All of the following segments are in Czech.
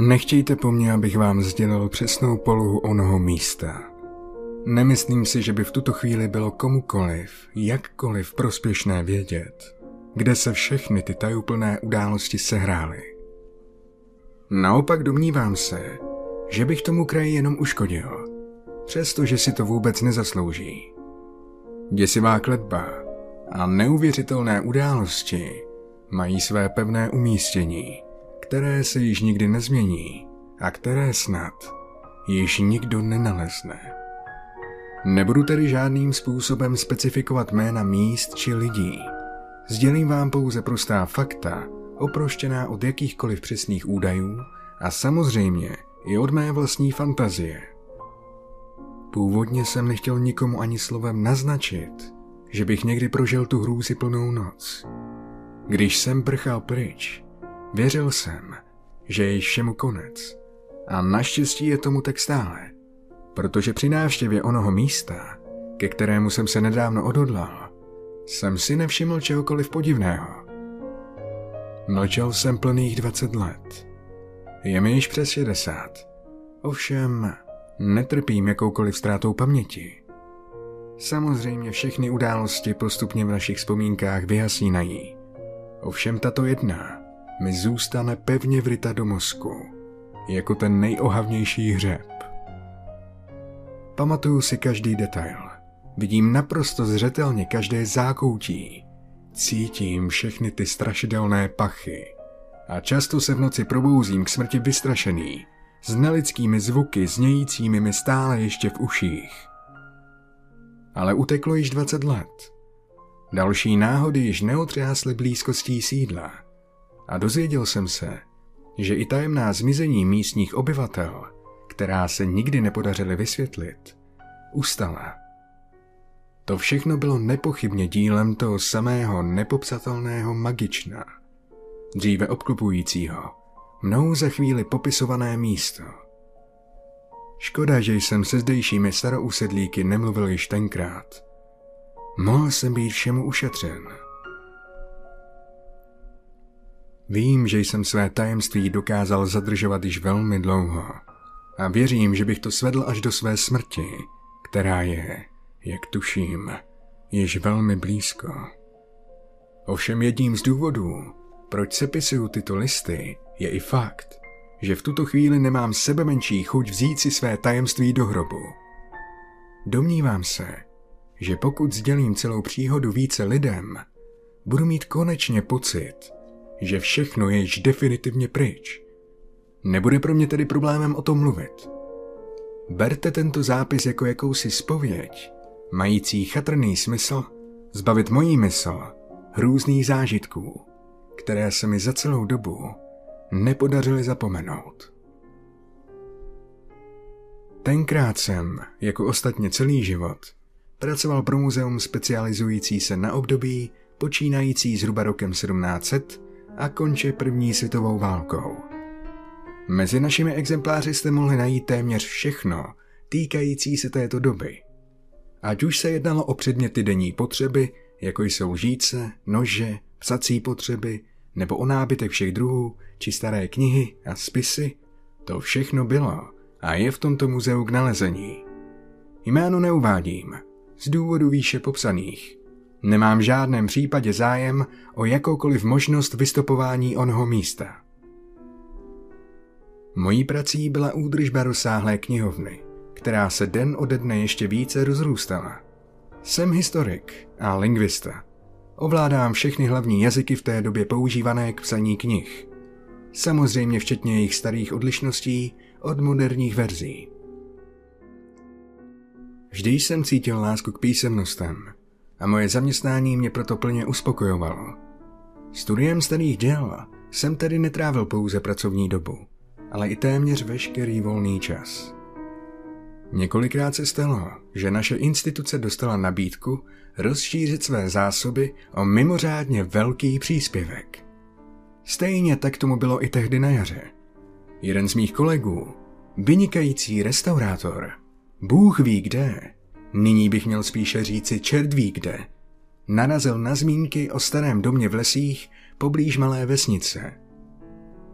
Nechtějte po mně, abych vám sdělil přesnou polohu onoho místa. Nemyslím si, že by v tuto chvíli bylo komukoliv, jakkoliv prospěšné vědět, kde se všechny ty tajuplné události sehrály. Naopak domnívám se, že bych tomu kraji jenom uškodil, přestože si to vůbec nezaslouží. Děsivá kletba a neuvěřitelné události mají své pevné umístění, které se již nikdy nezmění a které snad již nikdo nenalezne. Nebudu tedy žádným způsobem specifikovat jména míst či lidí. Sdělím vám pouze prostá fakta, oproštěná od jakýchkoliv přesných údajů a samozřejmě i od mé vlastní fantazie. Původně jsem nechtěl nikomu ani slovem naznačit, že bych někdy prožil tu hrůzi plnou noc. Když jsem prchal pryč, věřil jsem, že je všemu konec. A naštěstí je tomu tak stále, protože při návštěvě onoho místa, ke kterému jsem se nedávno odhodlal, jsem si nevšiml čehokoliv podivného. Mlčel jsem plných 20 let. Je mi již přes 60. Ovšem, netrpím jakoukoliv ztrátou paměti. Samozřejmě všechny události postupně v našich vzpomínkách vyhasínají. Ovšem tato jedna mi zůstane pevně vryta do mozku, jako ten nejohavnější hřeb. Pamatuju si každý detail. Vidím naprosto zřetelně každé zákoutí. Cítím všechny ty strašidelné pachy. A často se v noci probouzím k smrti vystrašený, s nelidskými zvuky znějícími mi stále ještě v uších. Ale uteklo již 20 let. Další náhody již neotřásly blízkostí sídla. A dozvěděl jsem se, že i tajemná zmizení místních obyvatel, která se nikdy nepodařily vysvětlit, ustala. To všechno bylo nepochybně dílem toho samého nepopsatelného magična, dříve obklupujícího, mnou za chvíli popisované místo. Škoda, že jsem se zdejšími starousedlíky nemluvil již tenkrát. Mohl jsem být všemu ušetřen. Vím, že jsem své tajemství dokázal zadržovat již velmi dlouho a věřím, že bych to svedl až do své smrti, která je, jak tuším, již velmi blízko. Ovšem jedním z důvodů, proč sepisuju tyto listy, je i fakt, že v tuto chvíli nemám sebe menší chuť vzít si své tajemství do hrobu. Domnívám se, že pokud sdělím celou příhodu více lidem, budu mít konečně pocit, že všechno je již definitivně pryč. Nebude pro mě tedy problémem o tom mluvit. Berte tento zápis jako jakousi spověď, mající chatrný smysl zbavit mojí mysl hrůzných zážitků, které se mi za celou dobu nepodařily zapomenout. Tenkrát jsem, jako ostatně celý život, pracoval pro muzeum specializující se na období počínající zhruba rokem 1700 a konče první světovou válkou. Mezi našimi exempláři jste mohli najít téměř všechno týkající se této doby. Ať už se jednalo o předměty denní potřeby, jako jsou lžíce, nože, psací potřeby, nebo o nábytek všech druhů, či staré knihy a spisy, to všechno bylo a je v tomto muzeu k nalezení. Jméno neuvádím, z důvodu výše popsaných. Nemám v žádném případě zájem o jakoukoliv možnost vystopování onoho místa. Mojí prací byla údržba rozsáhlé knihovny, která se den ode dne ještě více rozrůstala. Jsem historik a lingvista. Ovládám všechny hlavní jazyky v té době používané k psaní knih. Samozřejmě včetně jejich starých odlišností od moderních verzí. Vždy jsem cítil lásku k písemnostem a moje zaměstnání mě proto plně uspokojovalo. Studiem starých děl jsem tedy netrávil pouze pracovní dobu, ale i téměř veškerý volný čas. Několikrát se stalo, že naše instituce dostala nabídku rozšířit své zásoby o mimořádně velký příspěvek. Stejně tak tomu bylo i tehdy na jaře. Jeden z mých kolegů, vynikající restaurátor, Bůh ví kde, nyní bych měl spíše říci čert ví kde, narazil na zmínky o starém domě v lesích poblíž malé vesnice.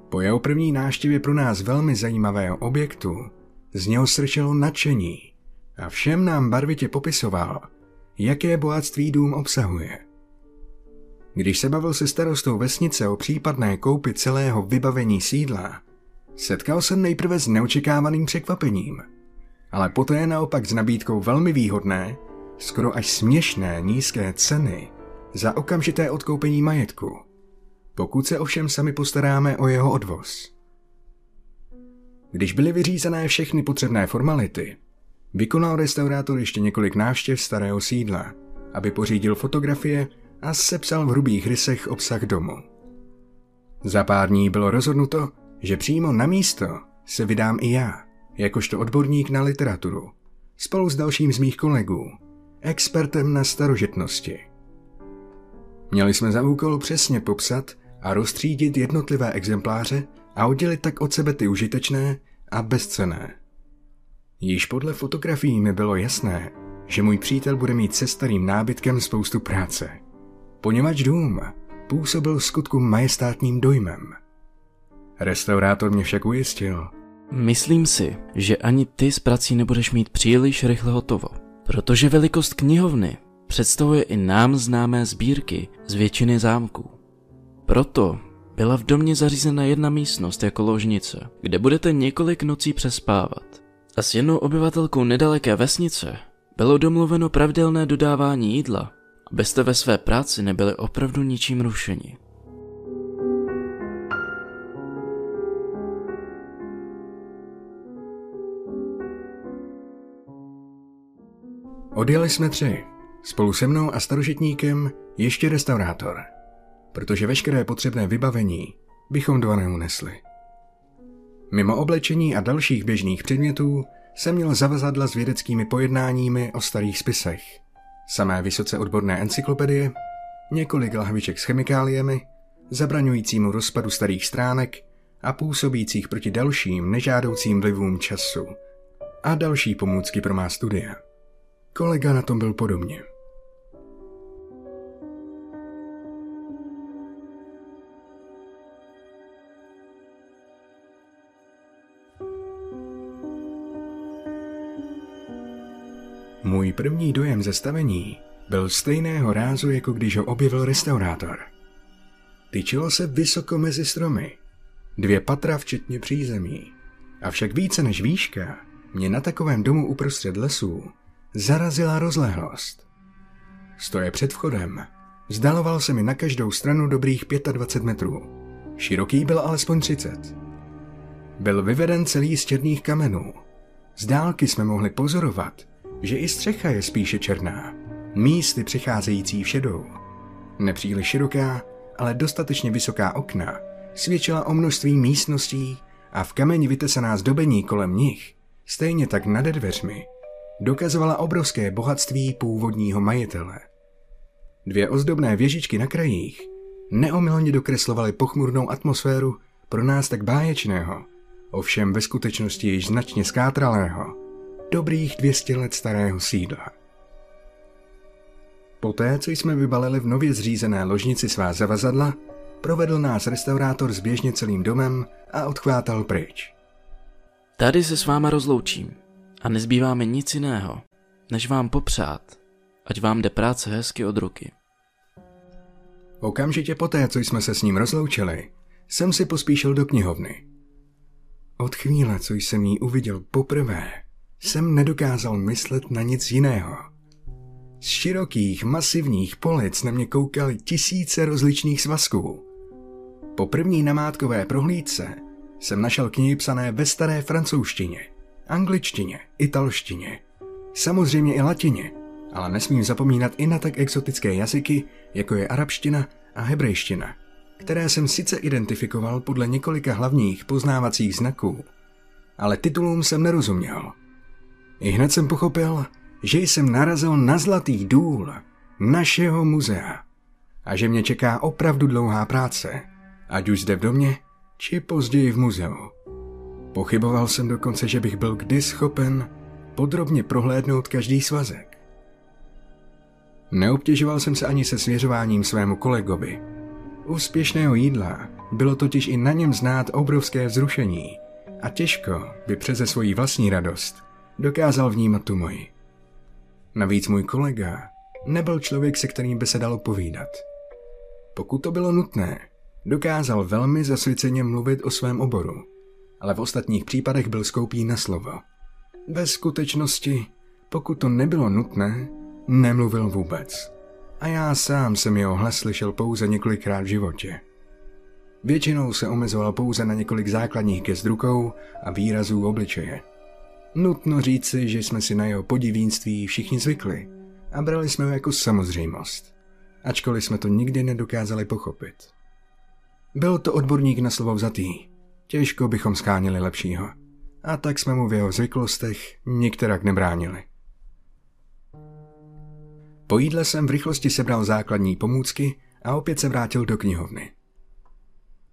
Po jeho první náštěvě pro nás velmi zajímavého objektu z něho srčelo nadšení a všem nám barvitě popisoval, jaké bohatství dům obsahuje. Když se bavil se starostou vesnice o případné koupi celého vybavení sídla, setkal jsem nejprve s neočekávaným překvapením, ale poté naopak s nabídkou velmi výhodné, skoro až směšné nízké ceny za okamžité odkoupení majetku, pokud se ovšem sami postaráme o jeho odvoz. Když byly vyřízené všechny potřebné formality, vykonal restaurátor ještě několik návštěv starého sídla, aby pořídil fotografie a sepsal v hrubých rysech obsah domu. Za pár dní bylo rozhodnuto, že přímo na místo se vydám i já, jakožto odborník na literaturu, spolu s dalším z mých kolegů, expertem na starožitnosti. Měli jsme za úkol přesně popsat a rozstřídit jednotlivé exempláře a oddělit tak od sebe ty užitečné a bezcené. Již podle fotografií mi bylo jasné, že můj přítel bude mít se starým nábytkem spoustu práce. Poněvadž dům působil skutku majestátním dojmem. Restaurátor mě však ujistil. Myslím si, že ani ty s prací nebudeš mít příliš rychle hotovo, protože velikost knihovny představuje i nám známé sbírky z většiny zámků. Proto byla v domě zařízena jedna místnost jako ložnice, kde budete několik nocí přespávat. A s jednou obyvatelkou nedaleké vesnice bylo domluveno pravidelné dodávání jídla, abyste ve své práci nebyli opravdu ničím rušeni. Odjeli jsme tři. Spolu se mnou a starožitníkem ještě restaurátor – protože veškeré potřebné vybavení bychom dva neunesli. Mimo oblečení a dalších běžných předmětů jsem měl zavazadla s vědeckými pojednáními o starých spisech, samé vysoce odborné encyklopedie, několik lahviček s chemikáliemi, zabraňujícímu rozpadu starých stránek a působících proti dalším nežádoucím vlivům času a další pomůcky pro má studia. Kolega na tom byl podobně. Můj první dojem ze stavení byl stejného rázu, jako když ho objevil restaurátor. Tyčilo se vysoko mezi stromy, dvě patra včetně přízemí. Avšak více než výška mě na takovém domu uprostřed lesů zarazila rozlehlost. Stoje před vchodem. Vzdaloval se mi na každou stranu dobrých 25 metrů. Široký byl alespoň 30. Byl vyveden celý z černých kamenů. Z dálky jsme mohli pozorovat, že i střecha je spíše černá, místy přicházející v šedou. Nepříliš široká, ale dostatečně vysoká okna svědčila o množství místností a v kameni vytesaná zdobení kolem nich, stejně tak nade dveřmi, dokazovala obrovské bohatství původního majitele. Dvě ozdobné věžičky na krajích neomylně dokreslovaly pochmurnou atmosféru pro nás tak báječného, ovšem ve skutečnosti již značně skátralého, dobrých 200 let starého sídla. Poté, co jsme vybalili v nově zřízené ložnici svá zavazadla, provedl nás restaurátor zběžně celým domem a odchvátal pryč. Tady se s váma rozloučím a nezbývá mi nic jiného, než vám popřát, ať vám jde práce hezky od ruky. Okamžitě poté, co jsme se s ním rozloučili, jsem si pospíšil do knihovny. Od chvíle, co jsem ji uviděl poprvé, jsem nedokázal myslet na nic jiného. Z širokých, masivních polic na mě koukaly tisíce rozličných svazků. Po první namátkové prohlídce jsem našel knihy psané ve staré francouzštině, angličtině, italštině, samozřejmě i latině, ale nesmím zapomínat i na tak exotické jazyky, jako je arabština a hebrejština, které jsem sice identifikoval podle několika hlavních poznávacích znaků, ale titulům jsem nerozuměl – i hned jsem pochopil, že jsem narazil na zlatý důl našeho muzea a že mě čeká opravdu dlouhá práce, ať už zde v domě, či později v muzeu. Pochyboval jsem dokonce, že bych byl kdy schopen podrobně prohlédnout každý svazek. Neobtěžoval jsem se ani se svěřováním svému kolegovi. Úspěšného jídla bylo totiž i na něm znát obrovské vzrušení a těžko by přeze svoji vlastní radost dokázal vnímat tu moji. Navíc můj kolega nebyl člověk, se kterým by se dalo povídat. Pokud to bylo nutné, dokázal velmi zasvěceně mluvit o svém oboru, ale v ostatních případech byl skoupý na slovo. Ve skutečnosti, pokud to nebylo nutné, nemluvil vůbec. A já sám jsem jeho hlas slyšel pouze několikrát v životě. Většinou se omezoval pouze na několik základních gest rukou a výrazů obličeje. Nutno říci, že jsme si na jeho podivínství všichni zvykli a brali jsme ho jako samozřejmost, ačkoliv jsme to nikdy nedokázali pochopit. Byl to odborník na slovo vzatý, těžko bychom skánili lepšího, a tak jsme mu v jeho zvyklostech nikterak nebránili. Po jídle jsem v rychlosti sebral základní pomůcky a opět se vrátil do knihovny.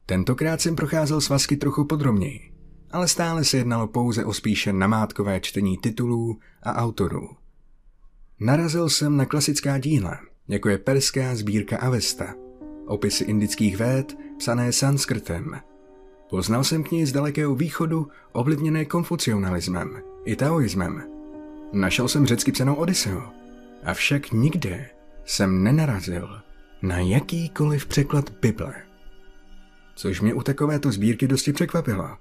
Tentokrát jsem procházel svazky trochu podrobněji, ale stále se jednalo pouze o spíše namátkové čtení titulů a autorů. Narazil jsem na klasická díla, jako je perská sbírka Avesta, opisy indických véd psané sanskrtem. Poznal jsem knihy z dalekého východu ovlivněné konfucionalismem i taoismem. Našel jsem řecky psanou Odiseu, avšak nikde jsem nenarazil na jakýkoliv překlad Bible. Což mě u takovéto sbírky dosti překvapilo.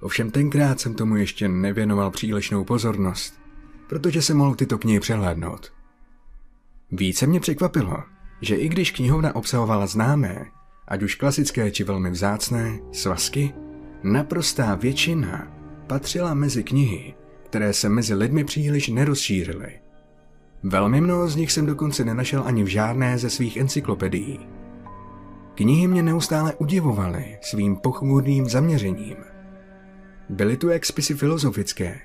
Ovšem tenkrát jsem tomu ještě nevěnoval přílišnou pozornost, protože se mohl tyto knihy přehlédnout. Více mě překvapilo, že i když knihovna obsahovala známé, ať už klasické či velmi vzácné, svazky, naprostá většina patřila mezi knihy, které se mezi lidmi příliš nerozšířily. Velmi mnoho z nich jsem dokonce nenašel ani v žádné ze svých encyklopedií. Knihy mě neustále udivovaly svým pochmurným zaměřením. Byly tu jak spisy filozofické,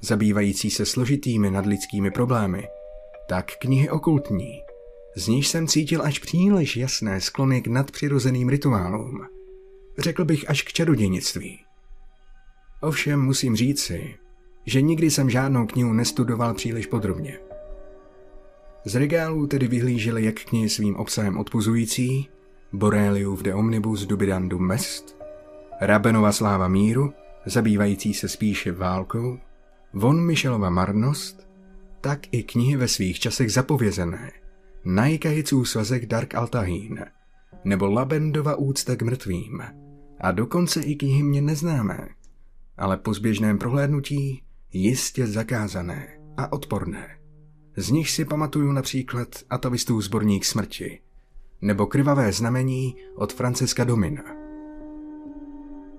zabývající se složitými nadlidskými problémy, tak knihy okultní, z níž jsem cítil až příliš jasné sklony k nadpřirozeným rituálům. Řekl bych až k čarodějnictví. Ovšem musím říci, že nikdy jsem žádnou knihu nestudoval příliš podrobně. Z regálů tedy vyhlížely jak knihy svým obsahem odpuzující, Boreliův de Omnibus Dubidandum Mest, Rabenova sláva míru, zabývající se spíše válkou, Von Michelova marnost, tak i knihy ve svých časech zapovězené, Najkahiců svazek Dark Altahín, nebo Labendova úcta k mrtvým, a dokonce i knihy mě neznámé, ale po zběžném prohlédnutí jistě zakázané a odporné. Z nich si pamatuju například Atavistů sborník smrti nebo Krvavé znamení od Franciska Domina.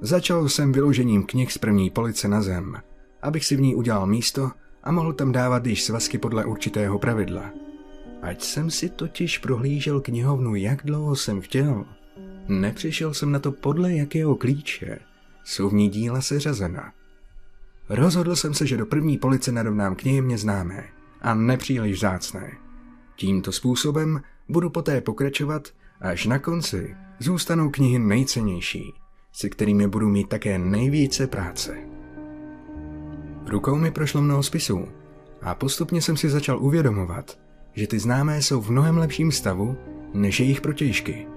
Začal jsem vyložením knih z první police na zem, abych si v ní udělal místo a mohl tam dávat již svazky podle určitého pravidla. Ať jsem si totiž prohlížel knihovnu, jak dlouho jsem chtěl, nepřišel jsem na to podle jakého klíče jsou v ní díla seřazena. Rozhodl jsem se, že do první police narovnám knihy mě známé a nepříliš zácné. Tímto způsobem budu poté pokračovat, až na konci zůstanou knihy nejcennější, se kterými budu mít také nejvíce práce. Rukou mi prošlo mnoho spisů a postupně jsem si začal uvědomovat, že ty známé jsou v mnohem lepším stavu než jejich protějšky.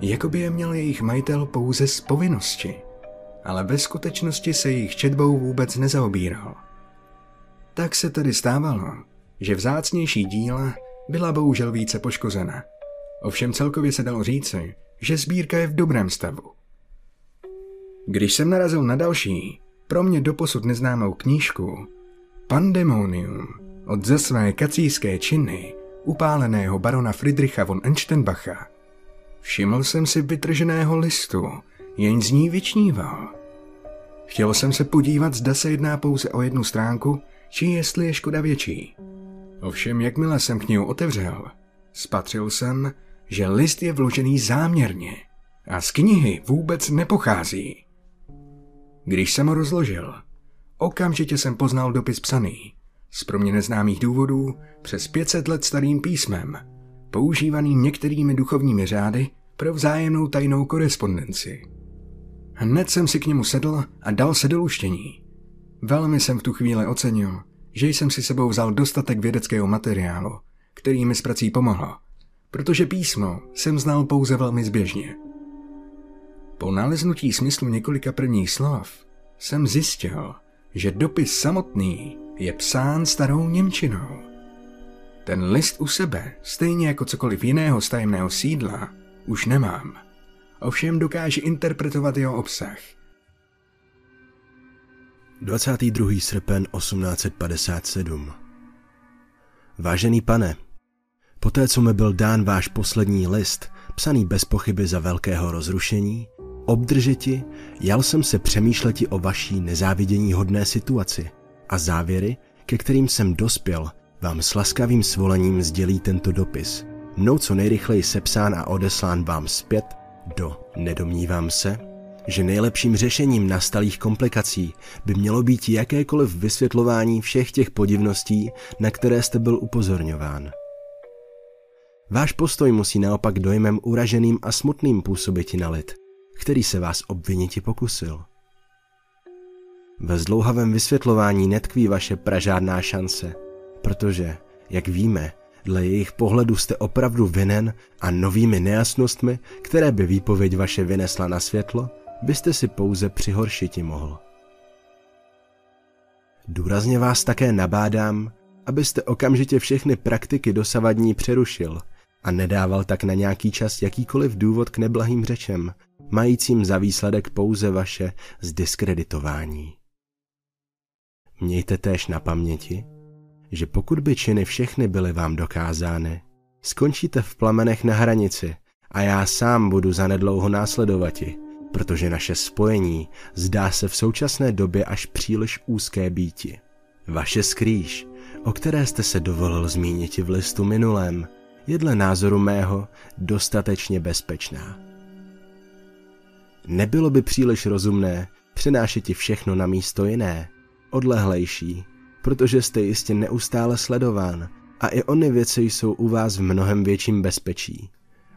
Jakoby je měl jejich majitel pouze z povinnosti, ale ve skutečnosti se jejich četbou vůbec nezaobíral. Tak se tedy stávalo, že vzácnější díla byla bohužel více poškozena. Ovšem celkově se dalo říci, že sbírka je v dobrém stavu. Když jsem narazil na další, pro mě doposud neznámou knížku, Pandemonium od ze své kacíské činy upáleného barona Friedricha von Enstenbacha, všiml jsem si vytrženého listu, jen z ní vyčníval. Chtěl jsem se podívat, zda se jedná pouze o jednu stránku, či jestli je škoda větší. Ovšem, jakmile jsem knihu otevřel, spatřil jsem, že list je vložený záměrně a z knihy vůbec nepochází. Když jsem ho rozložil, okamžitě jsem poznal dopis psaný, z pro mě neznámých důvodů, přes 500 let starým písmem, používaným některými duchovními řády pro vzájemnou tajnou korespondenci. Hned jsem si k němu sedl a dal se do luštění. Velmi jsem v tu chvíli ocenil, že jsem si sebou vzal dostatek vědeckého materiálu, který mi s prací pomohlo, protože písmo jsem znal pouze velmi zběžně Po naleznutí smyslu několika prvních slov jsem zjistil, že dopis samotný je psán starou Němčinou. Ten list u sebe, stejně jako cokoliv jiného z tajemného sídla, už nemám. Ovšem dokáže interpretovat jeho obsah. 22. srpen 1857 Vážený pane, poté co mi byl dán váš poslední list, psaný bez pochyby za velkého rozrušení, obdržeti, jal jsem se přemýšleti o vaší nezávidění hodné situaci a závěry, ke kterým jsem dospěl, vám s laskavým svolením sdělí tento dopis, mnou co nejrychleji sepsán a odeslán vám zpět do, nedomnívám se, že nejlepším řešením nastalých komplikací by mělo být jakékoliv vysvětlování všech těch podivností, na které jste byl upozorňován. Váš postoj musí naopak dojmem uraženým a smutným působit na lid, který se vás obviniti pokusil. Ve zdlouhavém vysvětlování netkví vaše pražádná šance, protože, jak víme, dle jejich pohledu jste opravdu vinen a novými nejasnostmi, které by výpověď vaše vynesla na světlo, byste si pouze přihoršiti mohl. Důrazně vás také nabádám, abyste okamžitě všechny praktiky dosavadní přerušil a nedával tak na nějaký čas jakýkoliv důvod k neblahým řečem, majícím za výsledek pouze vaše zdiskreditování. Mějte též na paměti, že pokud by činy všechny byly vám dokázány, skončíte v plamenech na hranici a já sám budu zanedlouho následovati, protože naše spojení zdá se v současné době až příliš úzké býti. Vaše skrýž, o které jste se dovolil zmínit v listu minulém, je dle názoru mého dostatečně bezpečná. Nebylo by příliš rozumné přenášet ti všechno na místo jiné, odlehlejší, protože jste jistě neustále sledován a i ony věci jsou u vás v mnohem větším bezpečí.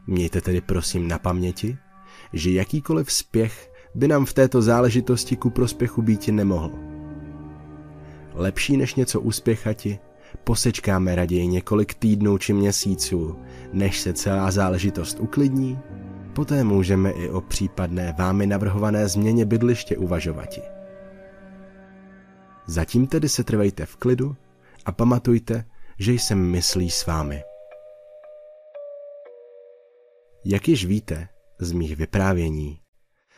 Mějte tedy prosím na paměti, že jakýkoliv spěch by nám v této záležitosti ku prospěchu býti nemohl. Lepší než něco uspěchati, posečkáme raději několik týdnů či měsíců, než se celá záležitost uklidní, poté můžeme i o případné vámi navrhované změně bydliště uvažovati. Zatím tedy se trvejte v klidu a pamatujte, že jsem myslí s vámi. Jak již víte, z mých vyprávění.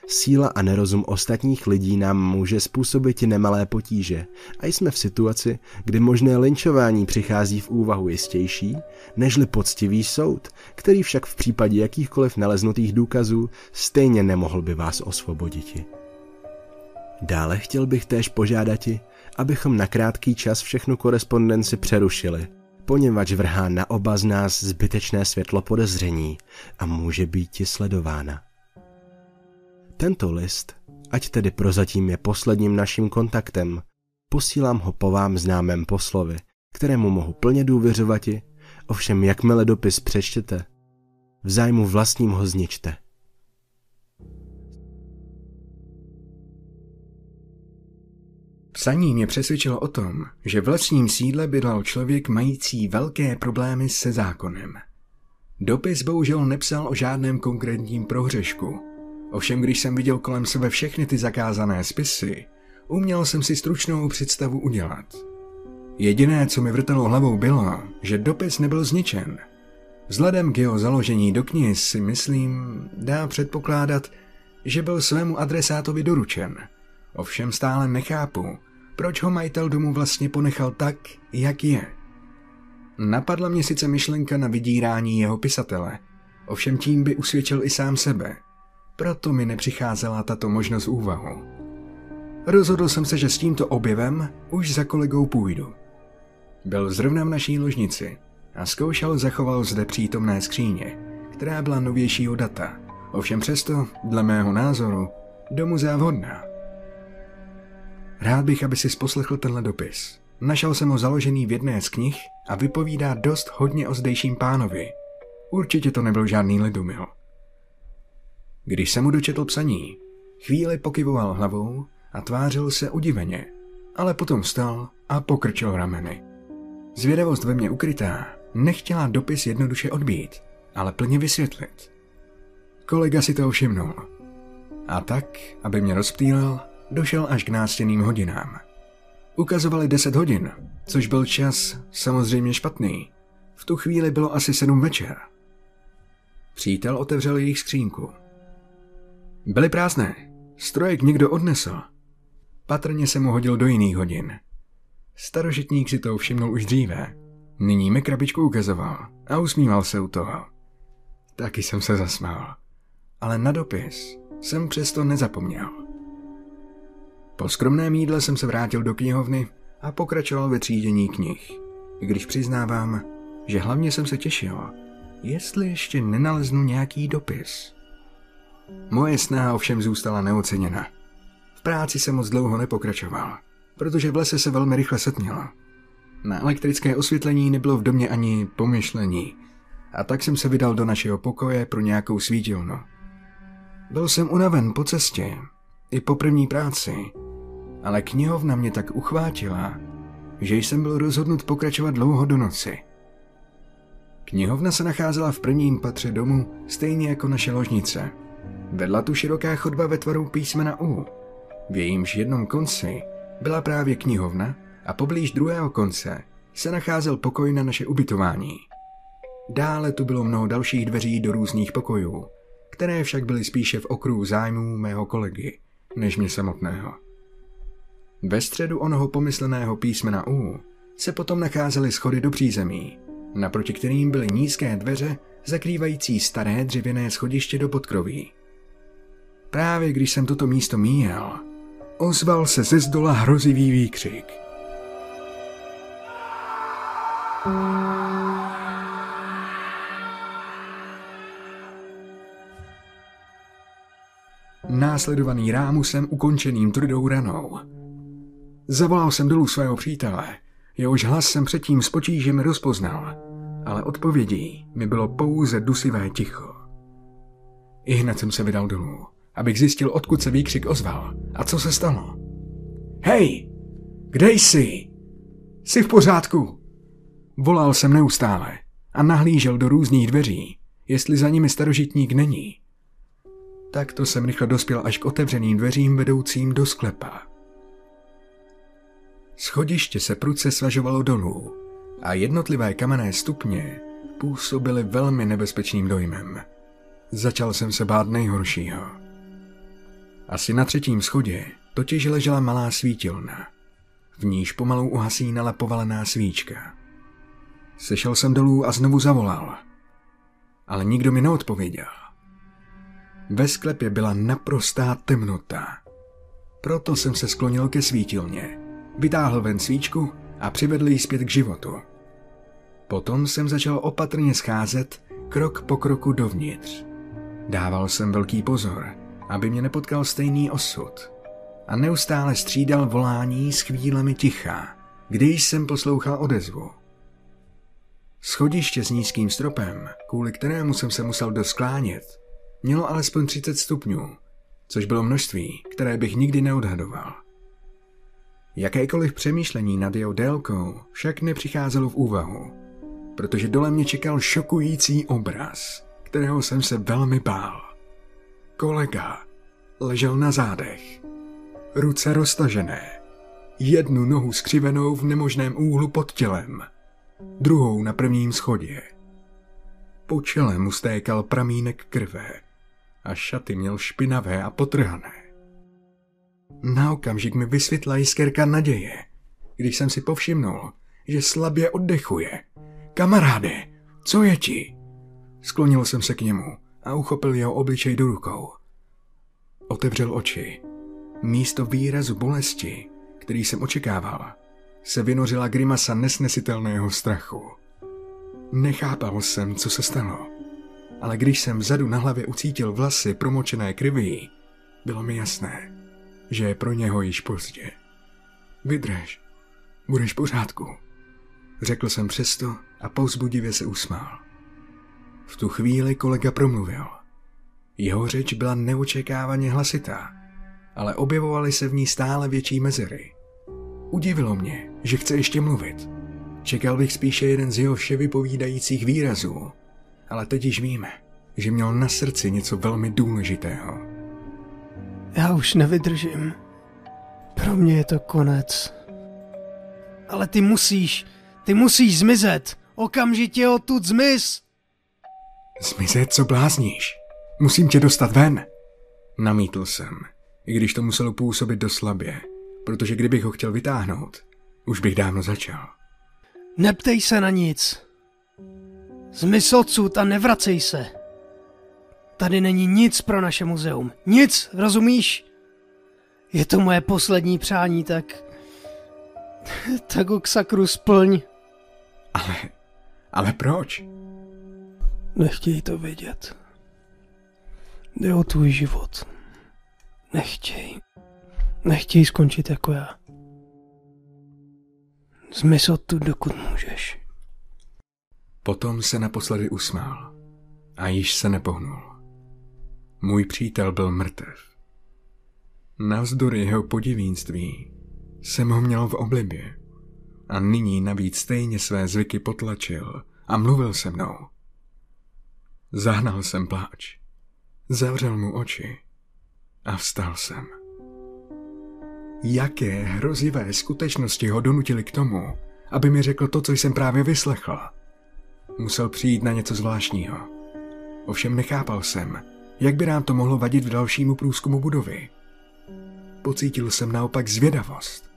Síla a nerozum ostatních lidí nám může způsobit nemalé potíže a jsme v situaci, kdy možné linčování přichází v úvahu jistější, nežli poctivý soud, který však v případě jakýchkoliv naleznutých důkazů stejně nemohl by vás osvoboditi. Dále chtěl bych též požádati, abychom na krátký čas všechnu korespondenci přerušili – poněvadž vrhá na oba z nás zbytečné světlo podezření a může být ti sledována. Tento list, ať tedy prozatím je posledním naším kontaktem, posílám ho po vám známém poslovi, kterému mohu plně důvěřovati, ovšem jakmile dopis přečtete, v zájmu vlastním ho zničte. Psaní mě přesvědčilo o tom, že v vlastním sídle bydlel člověk mající velké problémy se zákonem. Dopis bohužel nepsal o žádném konkrétním prohřešku. Ovšem, když jsem viděl kolem sebe všechny ty zakázané spisy, uměl jsem si stručnou představu udělat. Jediné, co mi vrtalo hlavou, bylo, že dopis nebyl zničen. Vzhledem k jeho založení do knih si myslím, dá předpokládat, že byl svému adresátovi doručen. Ovšem stále nechápu, proč ho majitel domu vlastně ponechal tak, jak je. Napadla mě sice myšlenka na vydírání jeho pisatele, ovšem tím by usvědčil i sám sebe. Proto mi nepřicházela tato možnost úvahu. Rozhodl jsem se, že s tímto objevem už za kolegou půjdu. Byl zrovna v naší ložnici a zkoušel zachoval zde přítomné skříně, která byla novějšího data. Ovšem přesto, dle mého názoru, domu závhodná. Rád bych, aby si poslechl tenhle dopis. Našel jsem ho založený v jedné z knih a vypovídá dost hodně o zdejším pánovi. Určitě to nebyl žádný lidumil. Když jsem mu dočetl psaní, chvíli pokyvoval hlavou a tvářil se udiveně, ale potom vstal a pokrčil rameny. Zvědavost ve mně ukrytá nechtěla dopis jednoduše odbít, ale plně vysvětlit. Kolega si to všimnul. A tak, aby mě rozptýlil, došel až k nástěným hodinám. Ukazovali 10 hodin, což byl čas samozřejmě špatný. V tu chvíli bylo asi 7 večer. Přítel otevřel jejich skřínku. Byly prázdné. Strojek někdo odnesl. Patrně se mu hodil do jiných hodin. Starožitník si to všimnul už dříve. Nyní mi krabičku ukazoval a usmíval se u toho. Taky jsem se zasmál. Ale na dopis jsem přesto nezapomněl. Po skromném jídle jsem se vrátil do knihovny a pokračoval ve třídění knih, když přiznávám, že hlavně jsem se těšil, jestli ještě nenaleznu nějaký dopis. Moje snaha ovšem zůstala neoceněna. V práci jsem moc dlouho nepokračoval, protože v lese se velmi rychle setmělo. Na elektrické osvětlení nebylo v domě ani pomyšlení, a tak jsem se vydal do našeho pokoje pro nějakou svítilnu. Byl jsem unaven po cestě, i po první práci, ale knihovna mě tak uchvátila, že jsem byl rozhodnut pokračovat dlouho do noci. Knihovna se nacházela v prvním patře domu, stejně jako naše ložnice. Vedla tu široká chodba ve tvaru písmena U. V jejímž jednom konci byla právě knihovna a poblíž druhého konce se nacházel pokoj na naše ubytování. Dále tu bylo mnoho dalších dveří do různých pokojů, které však byly spíše v okruhu zájmů mého kolegy, než mě samotného. Ve středu onoho pomysleného písmena U se potom nacházely schody do přízemí, naproti kterým byly nízké dveře zakrývající staré dřevěné schodiště do podkroví. Právě když jsem toto místo míjel, ozval se ze zdola hrozivý výkřik. Následovaný rámusem ukončeným tvrdou ranou. Zavolal jsem dolů svého přítele, jehož hlas jsem předtím s potížemi rozpoznal, ale odpovědí mi bylo pouze dusivé ticho. I hned jsem se vydal dolů, abych zjistil, odkud se výkřik ozval a co se stalo. Hej, kde jsi? Jsi v pořádku? Volal jsem neustále a nahlížel do různých dveří, jestli za nimi starožitník není. Takto jsem rychle dospěl až k otevřeným dveřím vedoucím do sklepa. Schodiště se pruce svažovalo dolů a jednotlivé kamenné stupně působily velmi nebezpečným dojmem. Začal jsem se bát nejhoršího. Asi na třetím schodě totiž ležela malá svítilna. V níž pomalu uhasínala povalená svíčka. Sešel jsem dolů a znovu zavolal. Ale nikdo mi neodpověděl. Ve sklepě byla naprostá temnota. Proto jsem se sklonil ke svítilně, vytáhl ven svíčku a přivedl ji zpět k životu. Potom jsem začal opatrně scházet krok po kroku dovnitř. Dával jsem velký pozor, aby mě nepotkal stejný osud. A neustále střídal volání s chvílemi ticha, když jsem poslouchal odezvu. Schodiště s nízkým stropem, kvůli kterému jsem se musel dosklánět, mělo alespoň 30 stupňů, což bylo množství, které bych nikdy neodhadoval. Jakékoliv přemýšlení nad jeho délkou však nepřicházelo v úvahu, protože dole mě čekal šokující obraz, kterého jsem se velmi bál. Kolega ležel na zádech, ruce roztažené, jednu nohu skřivenou v nemožném úhlu pod tělem, druhou na prvním schodě. Po čele mu stékal pramínek krve a šaty měl špinavé a potrhané. Na okamžik mi vysvětla jiskerka naděje, když jsem si povšimnul, že slabě oddechuje. Kamaráde, co je ti? Sklonil jsem se k němu a uchopil jeho obličej do rukou. Otevřel oči. Místo výrazu bolesti, který jsem očekával, se vynořila grimasa nesnesitelného strachu. Nechápal jsem, co se stalo, ale když jsem vzadu na hlavě ucítil vlasy promočené krví, bylo mi jasné, že je pro něho již pozdě. Vydrž, budeš v pořádku, řekl jsem přesto a povzbudivě se usmál. V tu chvíli kolega promluvil. Jeho řeč byla neočekávaně hlasitá, ale objevovaly se v ní stále větší mezery. Udivilo mě, že chce ještě mluvit. Čekal bych spíše jeden z jeho vše vypovídajících výrazů, ale teď již víme, že měl na srdci něco velmi důležitého. Já už nevydržím. Pro mě je to konec. Ale ty musíš, ty musíš zmizet. Okamžitě odtud zmiz. Zmizet, co blázníš? Musím tě dostat ven. Namítl jsem, i když to muselo působit dost slabě, protože kdybych ho chtěl vytáhnout, už bych dávno začal. Neptej se na nic. Zmiz odsud a nevracej se. Tady není nic pro naše muzeum. Nic, rozumíš? Je to moje poslední přání, tak... Tak ho k sakru splň. Ale, ale proč? Nechtějí to vědět. Jde o tvůj život. Nechtěj. Nechtěj skončit jako já. Zmiz odtud, dokud můžeš. Potom se naposledy usmál a již se nepohnul. Můj přítel byl mrtev. Navzdory jeho podivínství jsem ho měl v oblibě a nyní navíc stejně své zvyky potlačil a mluvil se mnou. Zahnal jsem pláč, zavřel mu oči a vstal jsem. Jaké hrozivé skutečnosti ho donutili k tomu, aby mi řekl to, co jsem právě vyslechl. Musel přijít na něco zvláštního. Ovšem nechápal jsem, jak by nám to mohlo vadit v dalšímu průzkumu budovy. Pocítil jsem naopak zvědavost.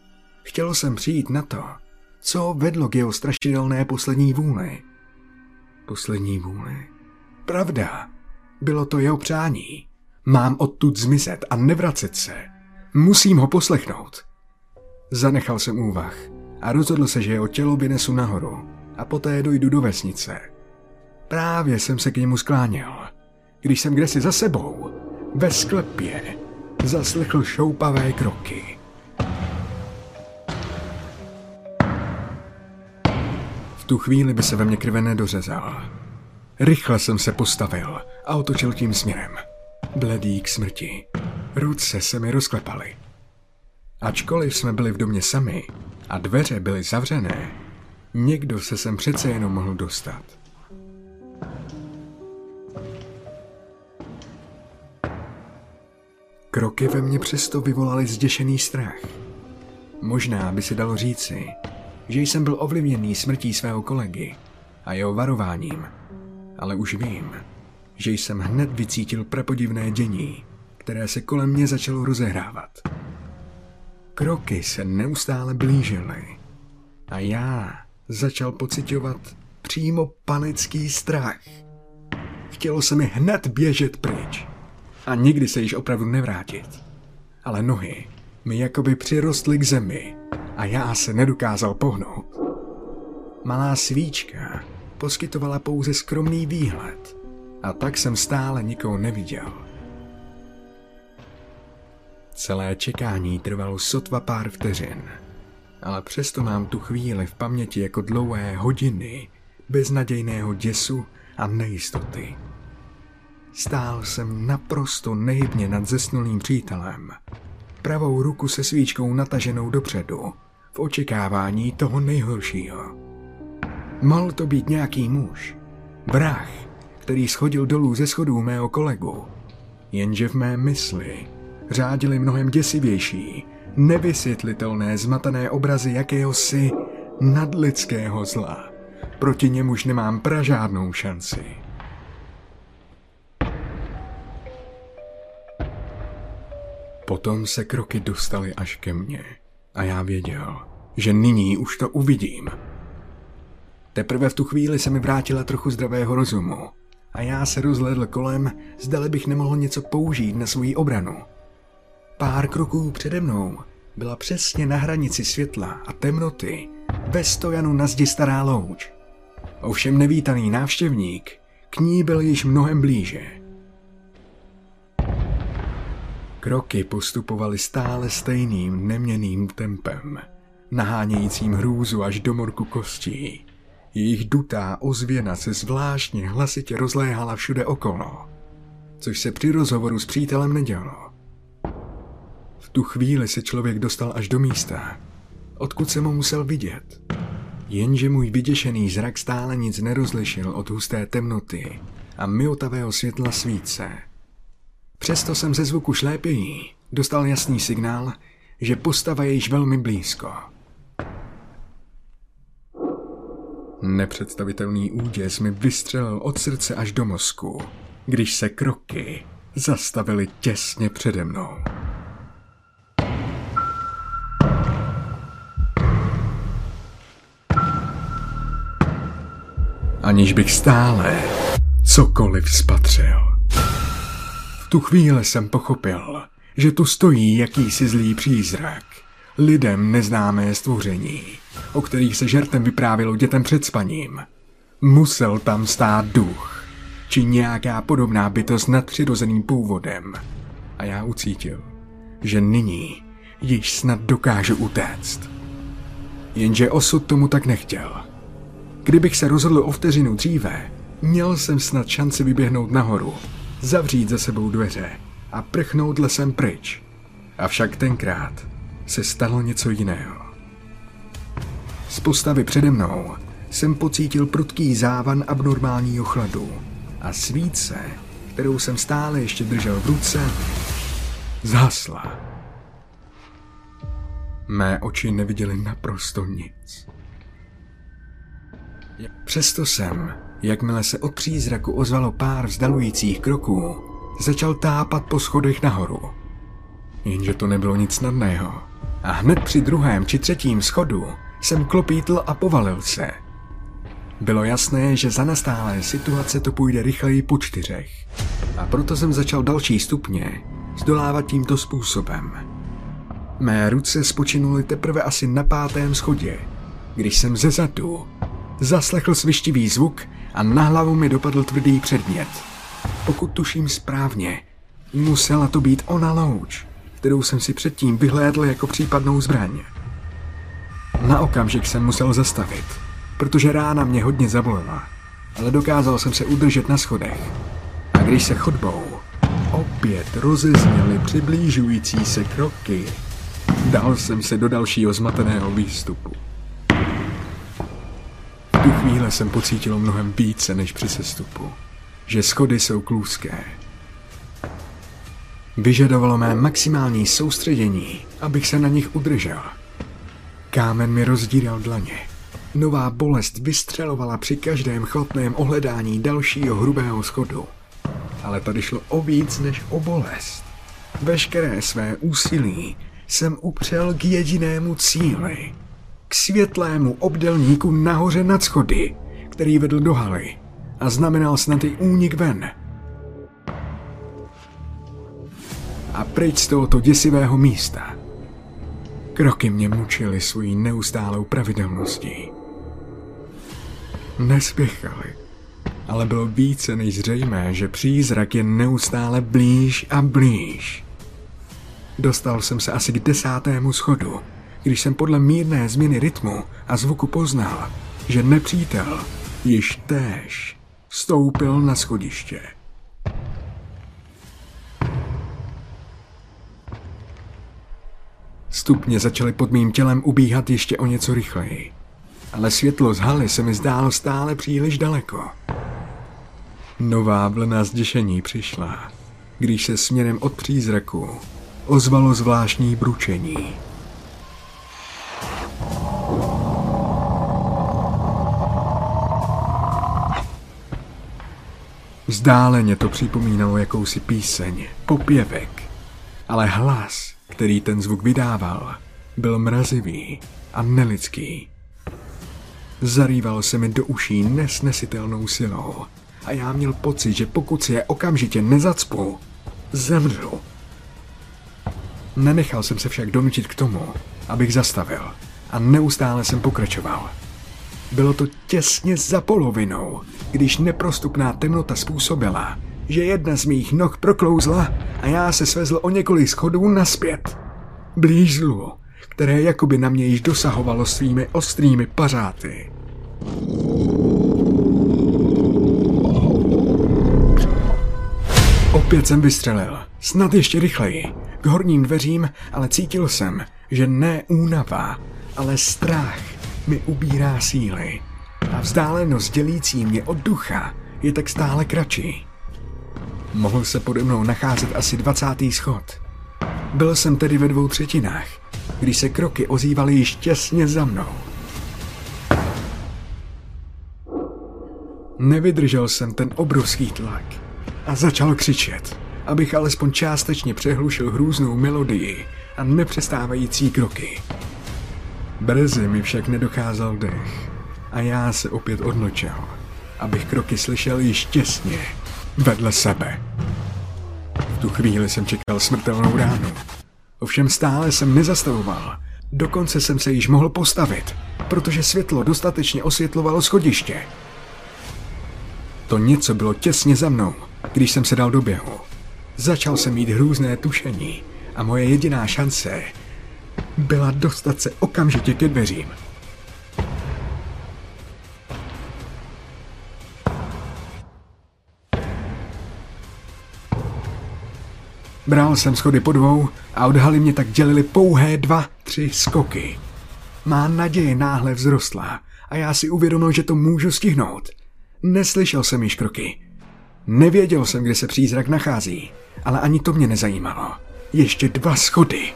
Chtěl jsem přijít na to, co vedlo k jeho strašidelné poslední vůli. Poslední vůli. Pravda. Bylo to jeho přání. Mám odtud zmizet a nevracet se. Musím ho poslechnout. Zanechal jsem úvah a rozhodl se, že jeho tělo vynesu nahoru a poté dojdu do vesnice. Právě jsem se k němu skláněl, když jsem kdesi za sebou, ve sklepě, zaslechl šoupavé kroky. V tu chvíli by se ve mně krve nedořezal. Rychle jsem se postavil a otočil tím směrem. Bledý k smrti. Ruce se mi rozklepaly. Ačkoliv jsme byli v domě sami a dveře byly zavřené, někdo se sem přece jenom mohl dostat. Kroky ve mně přesto vyvolaly zděšený strach. Možná by se dalo říci, že jsem byl ovlivněný smrtí svého kolegy a jeho varováním, ale už vím, že jsem hned vycítil prepodivné dění, které se kolem mě začalo rozehrávat. Kroky se neustále blížily a já začal pocitovat přímo panický strach. Chtělo se mi hned běžet pryč a nikdy se již opravdu nevrátit. Ale nohy mi jakoby přirostly k zemi a já se nedokázal pohnout. Malá svíčka poskytovala pouze skromný výhled a tak jsem stále nikoho neviděl. Celé čekání trvalo sotva pár vteřin, ale přesto mám tu chvíli v paměti jako dlouhé hodiny beznadějného děsu a nejistoty. Stál jsem naprosto nehybně nad zesnulým přítelem, pravou ruku se svíčkou nataženou dopředu, v očekávání toho nejhoršího. Mohl to být nějaký muž, vrah, který schodil dolů ze schodů mého kolegu, jenže v mé mysli řádili mnohem děsivější, nevysvětlitelné zmatené obrazy jakéhosi nadlidského zla. Proti němuž nemám pražádnou šanci. Potom se kroky dostaly až ke mně a já věděl, že nyní už to uvidím. Teprve v tu chvíli se mi vrátila trochu zdravého rozumu a já se rozhledl kolem, zdali bych nemohl něco použít na svoji obranu. Pár kroků přede mnou byla přesně na hranici světla a temnoty ve stojanu na zdi stará louč. Ovšem nevítaný návštěvník k ní byl již mnohem blíže. Kroky postupovaly stále stejným neměným tempem, nahánějícím hrůzu až do morku kostí. Jejich dutá ozvěna se zvláštně hlasitě rozléhala všude okolo, což se při rozhovoru s přítelem nedělo. V tu chvíli se člověk dostal až do místa, odkud se mu musel vidět. Jenže můj vyděšený zrak stále nic nerozlišil od husté temnoty a myotavého světla svíce. Přesto jsem ze zvuku šlépění dostal jasný signál, že postava je již velmi blízko. Nepředstavitelný úděs mi vystřelil od srdce až do mozku, když se kroky zastavily těsně přede mnou. Aniž bych stále cokoliv spatřil. Tu chvíli jsem pochopil, že tu stojí jakýsi zlý přízrak. Lidem neznámé stvoření, o kterých se žertem vyprávělo dětem před spaním. Musel tam stát duch, či nějaká podobná bytost nadpřirozeným původem. A já ucítil, že nyní již snad dokážu utéct. Jenže osud tomu tak nechtěl. Kdybych se rozhodl o vteřinu dříve, měl jsem snad šanci vyběhnout nahoru, zavřít za sebou dveře a prchnout lesem pryč. Avšak tenkrát se stalo něco jiného. Z postavy přede mnou jsem pocítil prudký závan abnormálního chladu a svíce, kterou jsem stále ještě držel v ruce, zhasla. Mé oči neviděly naprosto nic. Přesto jsem, jakmile se od přízraku ozvalo pár vzdalujících kroků, začal tápat po schodech nahoru. Jenže to nebylo nic snadného. A hned při druhém či třetím schodu jsem klopítl a povalil se. Bylo jasné, že za nastálé situace to půjde rychleji po čtyřech. A proto jsem začal další stupně zdolávat tímto způsobem. Mé ruce spočinuly teprve asi na pátém schodě, když jsem ze zadu zaslechl svištivý zvuk a na hlavu mi dopadl tvrdý předmět. Pokud tuším správně, musela to být ona louč, kterou jsem si předtím vyhlédl jako případnou zbraň. Na okamžik jsem musel zastavit, protože rána mě hodně zabolela, ale dokázal jsem se udržet na schodech. A když se chodbou opět rozezněly přiblížující se kroky, dal jsem se do dalšího zmateného výstupu. Tu chvíli jsem pocítil mnohem více než při sestupu, že schody jsou klůzké. Vyžadovalo mé maximální soustředění, abych se na nich udržel. Kámen mi rozdíral dlaně. Nová bolest vystřelovala při každém chlapném ohledání dalšího hrubého schodu. Ale tady šlo o víc než o bolest. Veškeré své úsilí jsem upřel k jedinému cíli – k světlému obdelníku nahoře nad schody, který vedl do haly a znamenal snad i únik ven. A pryč z tohoto děsivého místa. Kroky mě mučily svojí neustálou pravidelností. Nespěchali, ale bylo více než zřejmé, že přízrak je neustále blíž a blíž. Dostal jsem se asi k desátému schodu, když jsem podle mírné změny rytmu a zvuku poznal, že nepřítel již též vstoupil na schodiště. Stupně začaly pod mým tělem ubíhat ještě o něco rychleji, ale světlo z haly se mi zdálo stále příliš daleko. Nová vlna zděšení přišla, když se směrem od přízraku ozvalo zvláštní bručení. Vzdáleně to připomínalo jakousi píseň, popěvek, ale hlas, který ten zvuk vydával, byl mrazivý a nelidský. Zarýval se mi do uší nesnesitelnou silou a já měl pocit, že pokud si je okamžitě nezacpu, zemřu. Nenechal jsem se však donutit k tomu, abych zastavil a neustále jsem pokračoval. Bylo to těsně za polovinou, když neprostupná temnota způsobila, že jedna z mých noh proklouzla a já se svezl o několik schodů naspět. Blíž zlu, které jakoby na mě již dosahovalo svými ostrými pařáty. Opět jsem vystřelil, snad ještě rychleji, k horním dveřím, ale cítil jsem, že ne únava, ale strach mi ubírá síly a vzdálenost dělící mě od ducha je tak stále kratší. Mohl se pode mnou nacházet asi 20. schod. Byl jsem tedy ve dvou třetinách, když se kroky ozývaly již těsně za mnou. Nevydržel jsem ten obrovský tlak a začal křičet, abych alespoň částečně přehlušil hrůznou melodii a nepřestávající kroky. Brzy mi však nedocházel dech a já se opět odnočil, abych kroky slyšel již těsně vedle sebe. V tu chvíli jsem čekal smrtelnou ránu. Ovšem stále jsem nezastavoval. Dokonce jsem se již mohl postavit, protože světlo dostatečně osvětlovalo schodiště. To něco bylo těsně za mnou, když jsem se dal do běhu. Začal jsem mít hrůzné tušení a moje jediná šance byla dostat se okamžitě ke dveřím. Bral jsem schody po dvou a odhaly mě tak dělili pouhé dva, tři skoky. Má naděje náhle vzrostla a já si uvědomil, že to můžu stihnout. Neslyšel jsem již kroky. Nevěděl jsem, kde se přízrak nachází, ale ani to mě nezajímalo. Ještě dva schody.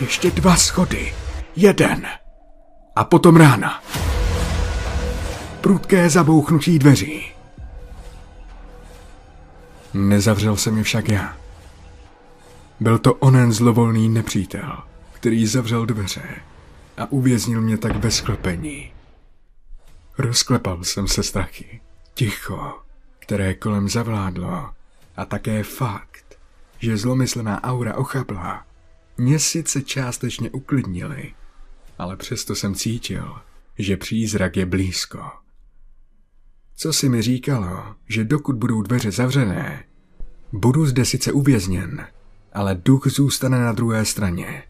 Ještě dva schody. Jeden. A potom rána. Prudké zabouchnutí dveří. Nezavřel jsem je však já. Byl to onen zlovolný nepřítel, který zavřel dveře a uvěznil mě tak ve sklepení. Rozklepal jsem se strachy, ticho, které kolem zavládlo a také fakt, že zlomyslná aura ochabla, mě sice částečně uklidnili, ale přesto jsem cítil, že přízrak je blízko. Co si mi říkalo, že dokud budou dveře zavřené, budu zde sice uvězněn, ale duch zůstane na druhé straně.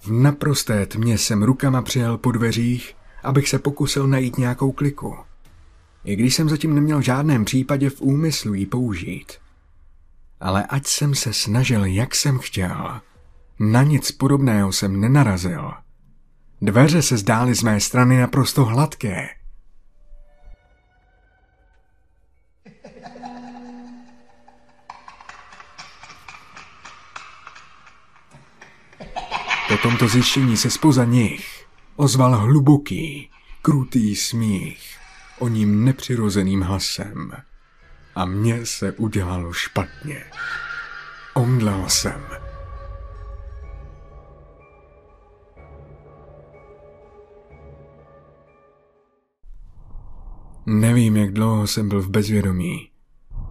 V naprosté tmě jsem rukama přijel po dveřích, abych se pokusil najít nějakou kliku. I když jsem zatím neměl v žádném případě v úmyslu ji použít. Ale ať jsem se snažil, jak jsem chtěl, na nic podobného jsem nenarazil. Dveře se zdály z mé strany naprosto hladké – Po tomto zjištění se spoza nich ozval hluboký, krutý smích o ním nepřirozeným hlasem. A mně se udělalo špatně. Omdlel jsem. Nevím, jak dlouho jsem byl v bezvědomí,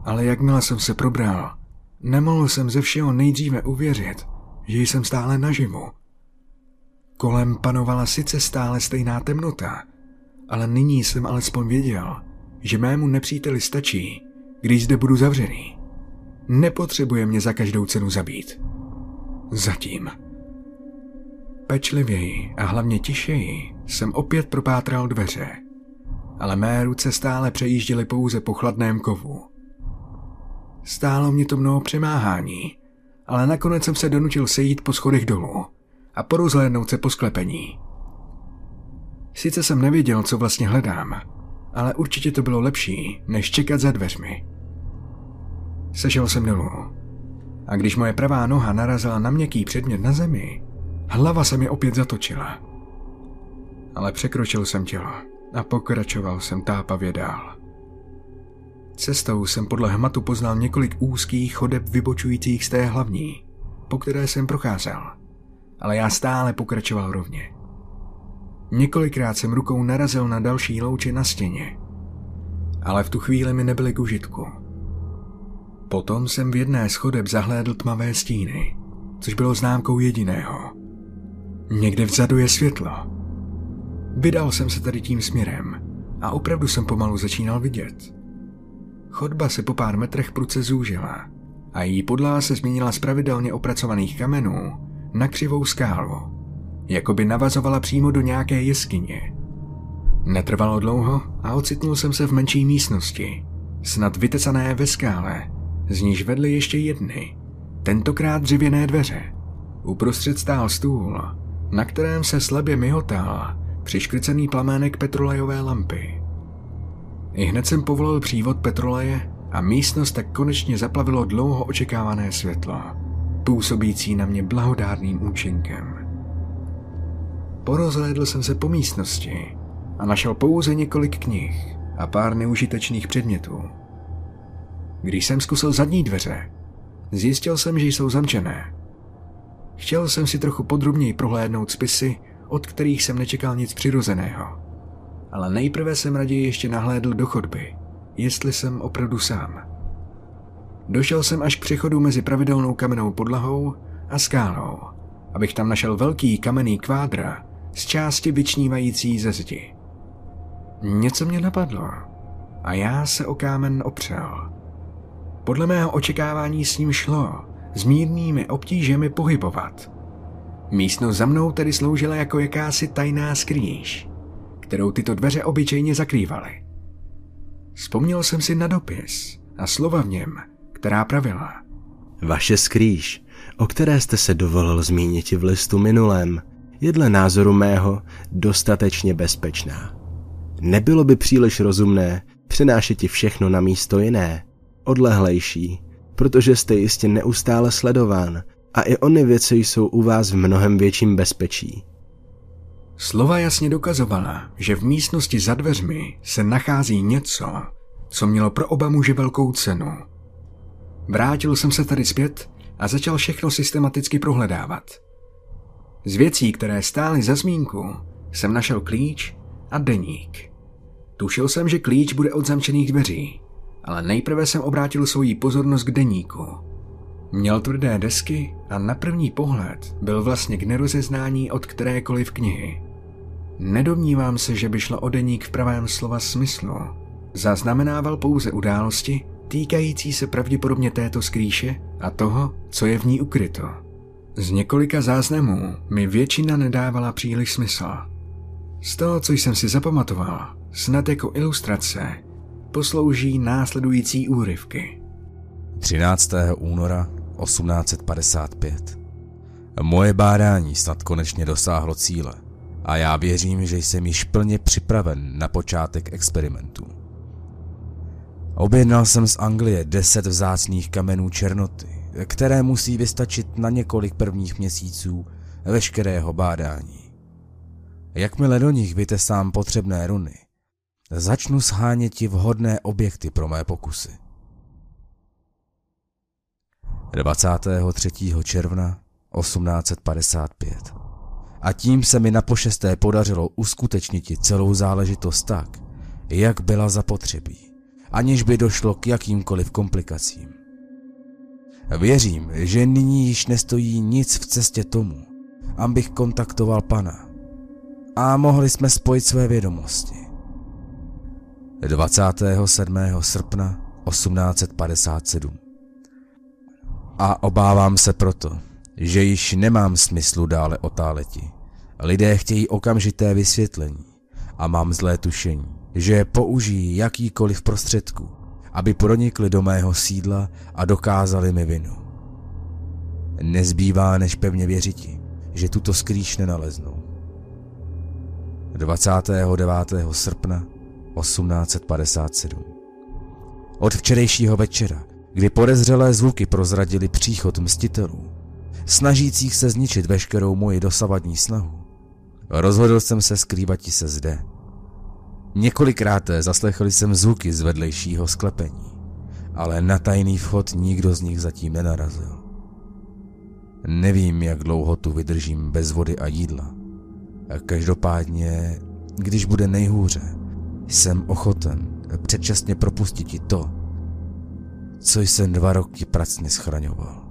ale jakmile jsem se probral, nemohl jsem ze všeho nejdříve uvěřit, že jsem stále naživu. Kolem panovala sice stále stejná temnota, ale nyní jsem alespoň věděl, že mému nepříteli stačí, když zde budu zavřený. Nepotřebuje mě za každou cenu zabít. Zatím. Pečlivěji a hlavně tišeji jsem opět propátral dveře, ale mé ruce stále přejížděly pouze po chladném kovu. Stálo mě to mnoho přemáhání, ale nakonec jsem se donutil sejít po schodech dolů a porozhlédnout se po sklepení. Sice jsem nevěděl, co vlastně hledám, ale určitě to bylo lepší, než čekat za dveřmi. Sešel jsem dolů. A když moje pravá noha narazila na měkký předmět na zemi, hlava se mi opět zatočila. Ale překročil jsem tělo a pokračoval jsem tápavě dál. Cestou jsem podle hmatu poznal několik úzkých chodeb vybočujících z té hlavní, po které jsem procházel – ale já stále pokračoval rovně. Několikrát jsem rukou narazil na další louče na stěně, ale v tu chvíli mi nebyly k užitku. Potom jsem v jedné schodeb zahlédl tmavé stíny, což bylo známkou jediného. Někde vzadu je světlo. Vydal jsem se tady tím směrem a opravdu jsem pomalu začínal vidět. Chodba se po pár metrech pruce zúžila a její podlaha se změnila z pravidelně opracovaných kamenů na křivou skálu, jako by navazovala přímo do nějaké jeskyně. Netrvalo dlouho a ocitnul jsem se v menší místnosti, snad vytesané ve skále, z níž vedly ještě jedny, tentokrát dřevěné dveře. Uprostřed stál stůl, na kterém se slabě myhotal přiškrcený plamének petrolejové lampy. I hned jsem povolil přívod petroleje a místnost tak konečně zaplavilo dlouho očekávané světlo. působící na mě blahodárným účinkem. Porozhlédl jsem se po místnosti a našel pouze několik knih a pár neužitečných předmětů. Když jsem zkusil zadní dveře, zjistil jsem, že jsou zamčené. Chtěl jsem si trochu podrobněji prohlédnout spisy, od kterých jsem nečekal nic přirozeného. Ale nejprve jsem raději ještě nahlédl do chodby, jestli jsem opravdu sám. Došel jsem až k přechodu mezi pravidelnou kamennou podlahou a skálou, abych tam našel velký kamenný kvádra z části vyčnívající ze zdi. Něco mě napadlo a já se o kámen opřel. Podle mého očekávání s ním šlo s mírnými obtížemi pohybovat. Místnost za mnou tedy sloužila jako jakási tajná skrýž, kterou tyto dveře obyčejně zakrývaly. Vzpomněl jsem si na dopis a slova v něm, která pravila. Vaše skrýž, o které jste se dovolil zmínit v listu minulém, je dle názoru mého dostatečně bezpečná. Nebylo by příliš rozumné přenášet ti všechno na místo jiné, odlehlejší, protože jste jistě neustále sledován a i ony věci jsou u vás v mnohem větším bezpečí. Slova jasně dokazovala, že v místnosti za dveřmi se nachází něco, co mělo pro oba muže velkou cenu. Vrátil jsem se tady zpět a začal všechno systematicky prohledávat. Z věcí, které stály za zmínku, jsem našel klíč a deník. Tušil jsem, že klíč bude od zamčených dveří, ale nejprve jsem obrátil svoji pozornost k deníku. Měl tvrdé desky a na první pohled byl vlastně k nerozeznání od kterékoliv knihy. Nedomnívám se, že by šlo o deník v pravém slova smyslu. Zaznamenával pouze události týkající se pravděpodobně této skrýše a toho, co je v ní ukryto. Z několika záznamů mi většina nedávala příliš smysl. Z toho, co jsem si zapamatoval, snad jako ilustrace, poslouží následující úryvky. 13. února 1855. Moje bádání snad konečně dosáhlo cíle a já věřím, že jsem již plně připraven na počátek experimentu. Objednal jsem z Anglie deset vzácných kamenů černoty, které musí vystačit na několik prvních měsíců veškerého bádání. Jakmile do nich vytesám potřebné runy, začnu shánět ti vhodné objekty pro mé pokusy. 23. června 1855. A tím se mi na pošesté podařilo uskutečnit celou záležitost tak, jak byla zapotřebí, aniž by došlo k jakýmkoliv komplikacím. Věřím, že nyní již nestojí nic v cestě tomu, abych kontaktoval pana a mohli jsme spojit své vědomosti. 27. srpna 1857 a obávám se proto, že již nemám smyslu dále otáleti. Lidé chtějí okamžité vysvětlení a mám zlé tušení, že použijí jakýkoliv prostředku, aby pronikli do mého sídla a dokázali mi vinu. Nezbývá než pevně věřiti, že tuto skrýš nenaleznou. 29. srpna 1857 Od včerejšího večera kdy podezřelé zvuky prozradili příchod mstitelů, snažících se zničit veškerou moji dosavadní snahu. Rozhodl jsem se skrývat se zde. Několikrát zaslechl jsem zvuky z vedlejšího sklepení, ale na tajný vchod nikdo z nich zatím nenarazil. Nevím, jak dlouho tu vydržím bez vody a jídla. Každopádně, když bude nejhůře, jsem ochoten předčasně propustit i to, co jsem dva roky pracně schraňoval.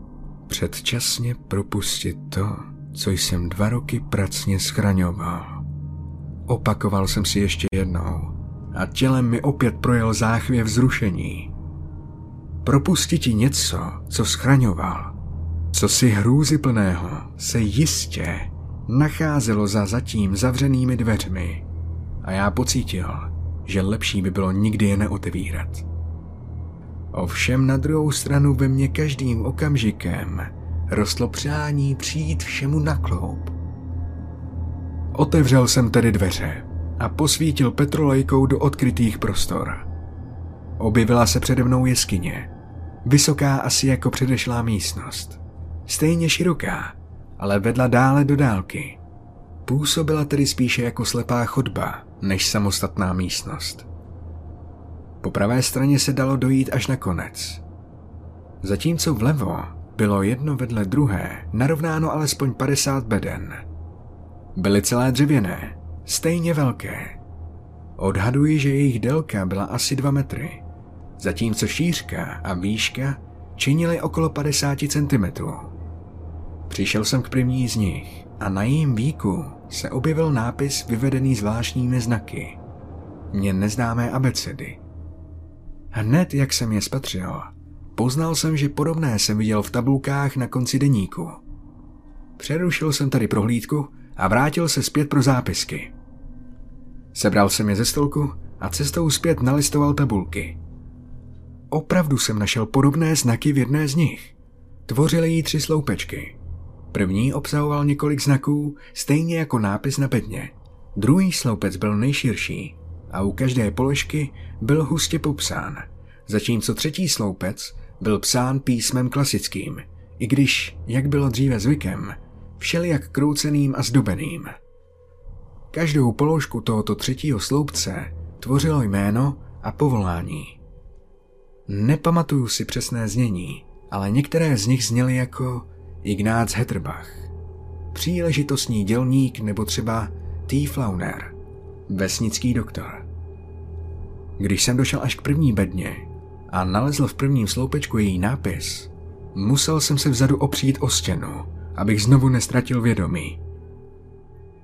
Předčasně propustit to, co jsem dva roky pracně schraňoval. Opakoval jsem si ještě jednou a tělem mi opět projel záchvě vzrušení. Propustit ti něco, co schraňoval, co si hrůzy plného, se jistě nacházelo za zatím zavřenými dveřmi a já pocítil, že lepší by bylo nikdy je neotevírat. Ovšem na druhou stranu ve mně každým okamžikem rostlo přání přijít všemu na kloup. Otevřel jsem tedy dveře a posvítil petrolejkou do odkrytých prostor. Objevila se přede mnou jeskyně, vysoká asi jako předešlá místnost, stejně široká, ale vedla dále do dálky. Působila tedy spíše jako slepá chodba, než samostatná místnost. Po pravé straně se dalo dojít až na konec. Zatímco vlevo bylo jedno vedle druhé narovnáno alespoň 50 beden. Byly celé dřevěné, stejně velké. Odhaduji, že jejich délka byla asi 2 metry, zatímco šířka a výška činily okolo 50 cm. Přišel jsem k první z nich a na jejím výku se objevil nápis vyvedený zvláštními znaky. Mně neznámé abecedy. Hned, jak jsem je spatřil, poznal jsem, že podobné jsem viděl v tabulkách na konci deníku. Přerušil jsem tady prohlídku a vrátil se zpět pro zápisky. Sebral jsem je ze stolku a cestou zpět nalistoval tabulky. Opravdu jsem našel podobné znaky v jedné z nich. Tvořily jí tři sloupečky. První obsahoval několik znaků, stejně jako nápis na bedně. Druhý sloupec byl nejširší a u každé položky byl hustě popsán, zatímco třetí sloupec byl psán písmem klasickým, i když, jak bylo dříve zvykem, všelijak krouceným a zdobeným. Každou položku tohoto třetího sloupce tvořilo jméno a povolání. Nepamatuju si přesné znění, ale některé z nich zněly jako Ignác Hetterbach, příležitostní dělník nebo třeba T. Flauner, vesnický doktor. Když jsem došel až k první bedně a nalezl v prvním sloupečku její nápis, musel jsem se vzadu opřít o stěnu, abych znovu nestratil vědomí.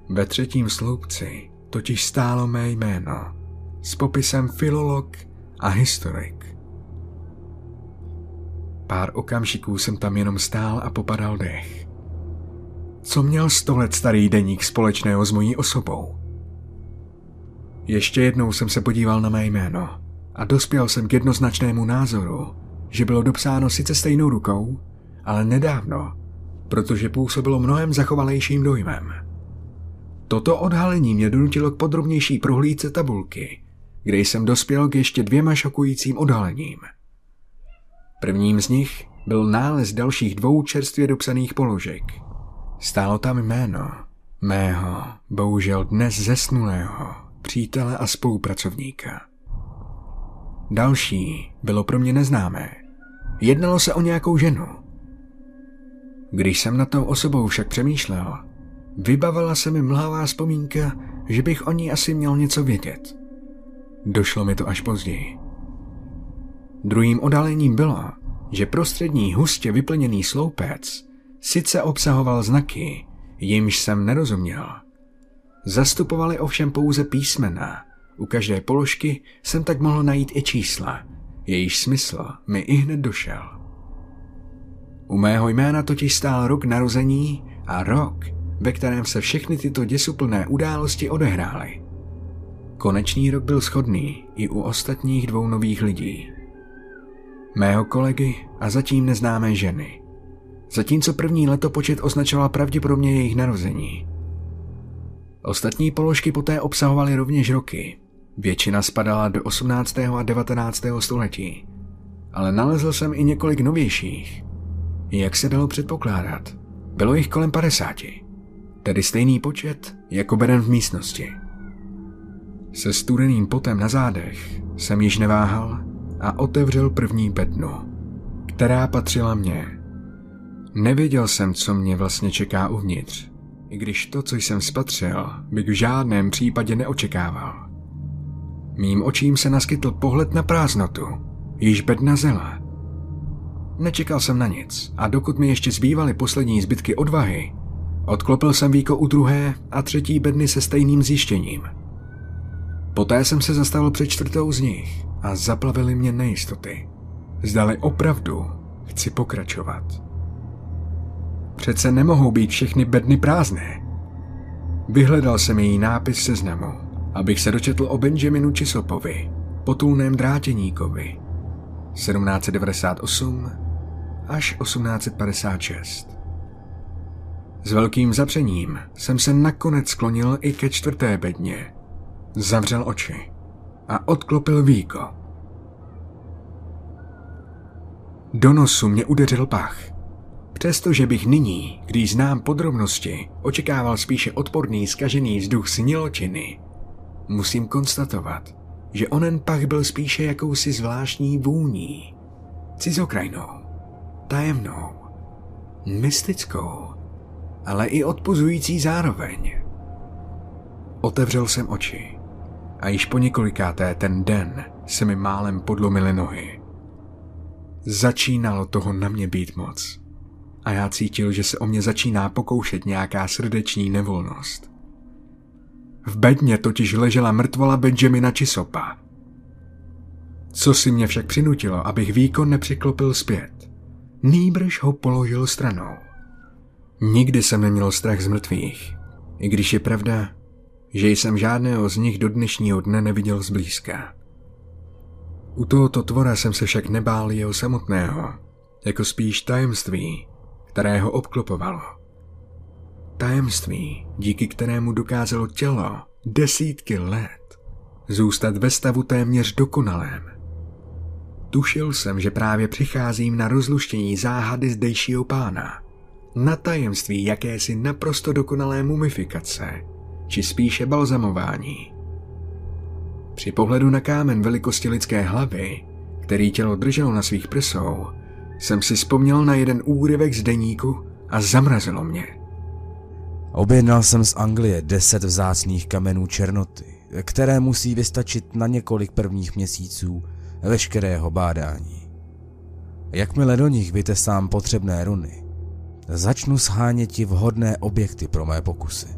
Ve třetím sloupci totiž stálo mé jméno s popisem filolog a historik. Pár okamžiků jsem tam jenom stál a popadal dech. Co měl sto let starý deník společného s mojí osobou? Ještě jednou jsem se podíval na mé jméno a dospěl jsem k jednoznačnému názoru, že bylo dopsáno sice stejnou rukou, ale nedávno, protože působilo mnohem zachovalejším dojmem. Toto odhalení mě donutilo k podrobnější prohlídce tabulky, kde jsem dospěl k ještě dvěma šokujícím odhalením – Prvním z nich byl nález dalších dvou čerstvě dopsaných položek. Stálo tam jméno mého, bohužel dnes zesnulého, přítele a spolupracovníka. Další bylo pro mě neznámé. Jednalo se o nějakou ženu. Když jsem na tou osobou však přemýšlel, vybavila se mi mlhavá vzpomínka, že bych o ní asi měl něco vědět. Došlo mi to až později. Druhým odalením bylo, že prostřední hustě vyplněný sloupec sice obsahoval znaky, jimž jsem nerozuměl. Zastupovali ovšem pouze písmena. U každé položky jsem tak mohl najít i čísla, jejíž smysl mi i hned došel. U mého jména totiž stál rok narození a rok, ve kterém se všechny tyto děsuplné události odehrály. Konečný rok byl schodný i u ostatních dvou nových lidí mého kolegy a zatím neznámé ženy. Zatímco první letopočet označoval pravděpodobně jejich narození. Ostatní položky poté obsahovaly rovněž roky. Většina spadala do 18. a 19. století. Ale nalezl jsem i několik novějších. Jak se dalo předpokládat, bylo jich kolem 50. Tedy stejný počet jako beden v místnosti. Se studeným potem na zádech jsem již neváhal a otevřel první bednu, která patřila mně. Nevěděl jsem, co mě vlastně čeká uvnitř, i když to, co jsem spatřil, bych v žádném případě neočekával. Mým očím se naskytl pohled na prázdnotu, již bedna zela. Nečekal jsem na nic a dokud mi ještě zbývaly poslední zbytky odvahy, odklopil jsem víko u druhé a třetí bedny se stejným zjištěním. Poté jsem se zastavil před čtvrtou z nich a zaplavily mě nejistoty. Zdali opravdu chci pokračovat. Přece nemohou být všechny bedny prázdné. Vyhledal jsem její nápis seznamu, abych se dočetl o Benjaminu Chisopovi, potulném drátěníkovi, 1798 až 1856. S velkým zapřením jsem se nakonec sklonil i ke čtvrté bedně. Zavřel oči a odklopil víko. Do nosu mě udeřil pach. Přestože bych nyní, když znám podrobnosti, očekával spíše odporný, skažený vzduch sniločiny, musím konstatovat, že onen pach byl spíše jakousi zvláštní vůní, cizokrajnou, tajemnou, mystickou, ale i odpuzující zároveň. Otevřel jsem oči a již po několikáté ten den se mi málem podlomily nohy. Začínalo toho na mě být moc a já cítil, že se o mě začíná pokoušet nějaká srdeční nevolnost. V bedně totiž ležela mrtvola Benjamina Chisopa. Co si mě však přinutilo, abych výkon nepřiklopil zpět. Nýbrž ho položil stranou. Nikdy jsem neměl strach z mrtvých, i když je pravda, že jsem žádného z nich do dnešního dne neviděl zblízka. U tohoto tvora jsem se však nebál jeho samotného, jako spíš tajemství, které ho obklopovalo. Tajemství, díky kterému dokázalo tělo desítky let zůstat ve stavu téměř dokonalém. Tušil jsem, že právě přicházím na rozluštění záhady zdejšího pána, na tajemství jakési naprosto dokonalé mumifikace, či spíše balzamování. Při pohledu na kámen velikosti lidské hlavy, který tělo drželo na svých prsou, jsem si vzpomněl na jeden úryvek z deníku a zamrazilo mě. Objednal jsem z Anglie deset vzácných kamenů černoty, které musí vystačit na několik prvních měsíců veškerého bádání. Jakmile do nich vytesám potřebné runy, začnu sháněti vhodné objekty pro mé pokusy.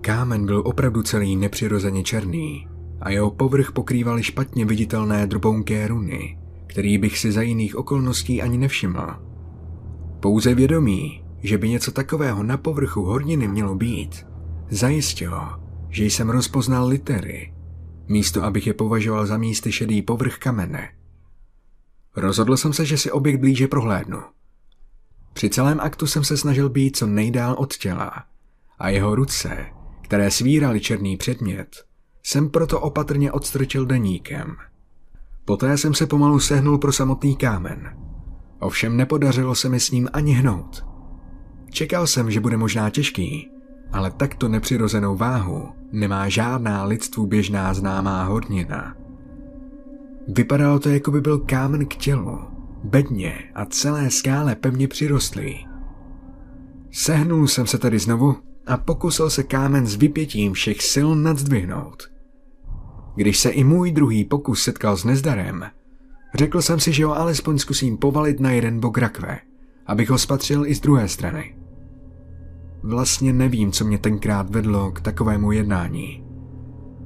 Kámen byl opravdu celý nepřirozeně černý a jeho povrch pokrývaly špatně viditelné drobounké runy, který bych si za jiných okolností ani nevšiml. Pouze vědomí, že by něco takového na povrchu horniny mělo být, zajistilo, že jsem rozpoznal litery, místo abych je považoval za místy šedý povrch kamene. Rozhodl jsem se, že si objekt blíže prohlédnu. Při celém aktu jsem se snažil být co nejdál od těla a jeho ruce, které svírali černý předmět, jsem proto opatrně odstrčil deníkem. Poté jsem se pomalu sehnul pro samotný kámen. Ovšem nepodařilo se mi s ním ani hnout. Čekal jsem, že bude možná těžký, ale takto nepřirozenou váhu nemá žádná lidstvu běžná známá hornina. Vypadalo to, jako by byl kámen k tělu, bedně a celé skále pevně přirostlý. Sehnul jsem se tedy znovu a pokusil se kámen s vypětím všech sil nadzdvihnout. Když se i můj druhý pokus setkal s nezdarem, řekl jsem si, že ho alespoň zkusím povalit na jeden bok rakve, abych ho spatřil i z druhé strany. Vlastně nevím, co mě tenkrát vedlo k takovému jednání.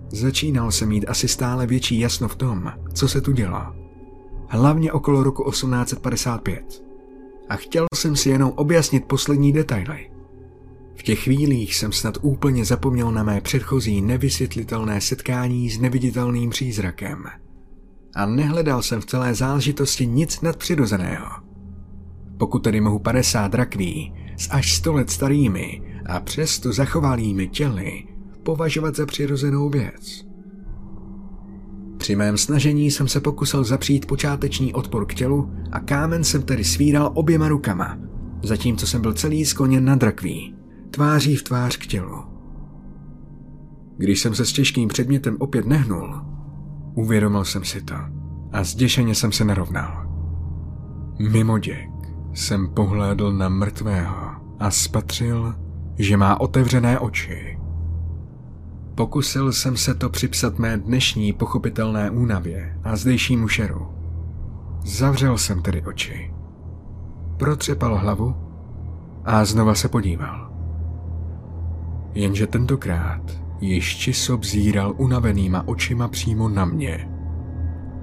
Začínal jsem mít asi stále větší jasno v tom, co se tu dělo. Hlavně okolo roku 1855. A chtěl jsem si jenom objasnit poslední detaily. V těch chvílích jsem snad úplně zapomněl na mé předchozí nevysvětlitelné setkání s neviditelným přízrakem. A nehledal jsem v celé záležitosti nic nadpřirozeného. Pokud tedy mohu 50 rakví s až 100 let starými a přesto zachovalými těly považovat za přirozenou věc. Při mém snažení jsem se pokusil zapřít počáteční odpor k tělu a kámen jsem tedy svíral oběma rukama, zatímco jsem byl celý skloněn na drakví tváří v tvář k tělu. Když jsem se s těžkým předmětem opět nehnul, uvědomil jsem si to a zděšeně jsem se narovnal. Mimo děk jsem pohlédl na mrtvého a spatřil, že má otevřené oči. Pokusil jsem se to připsat mé dnešní pochopitelné únavě a zdejšímu šeru. Zavřel jsem tedy oči. Protřepal hlavu a znova se podíval. Jenže tentokrát již Čisob zíral unavenýma očima přímo na mě.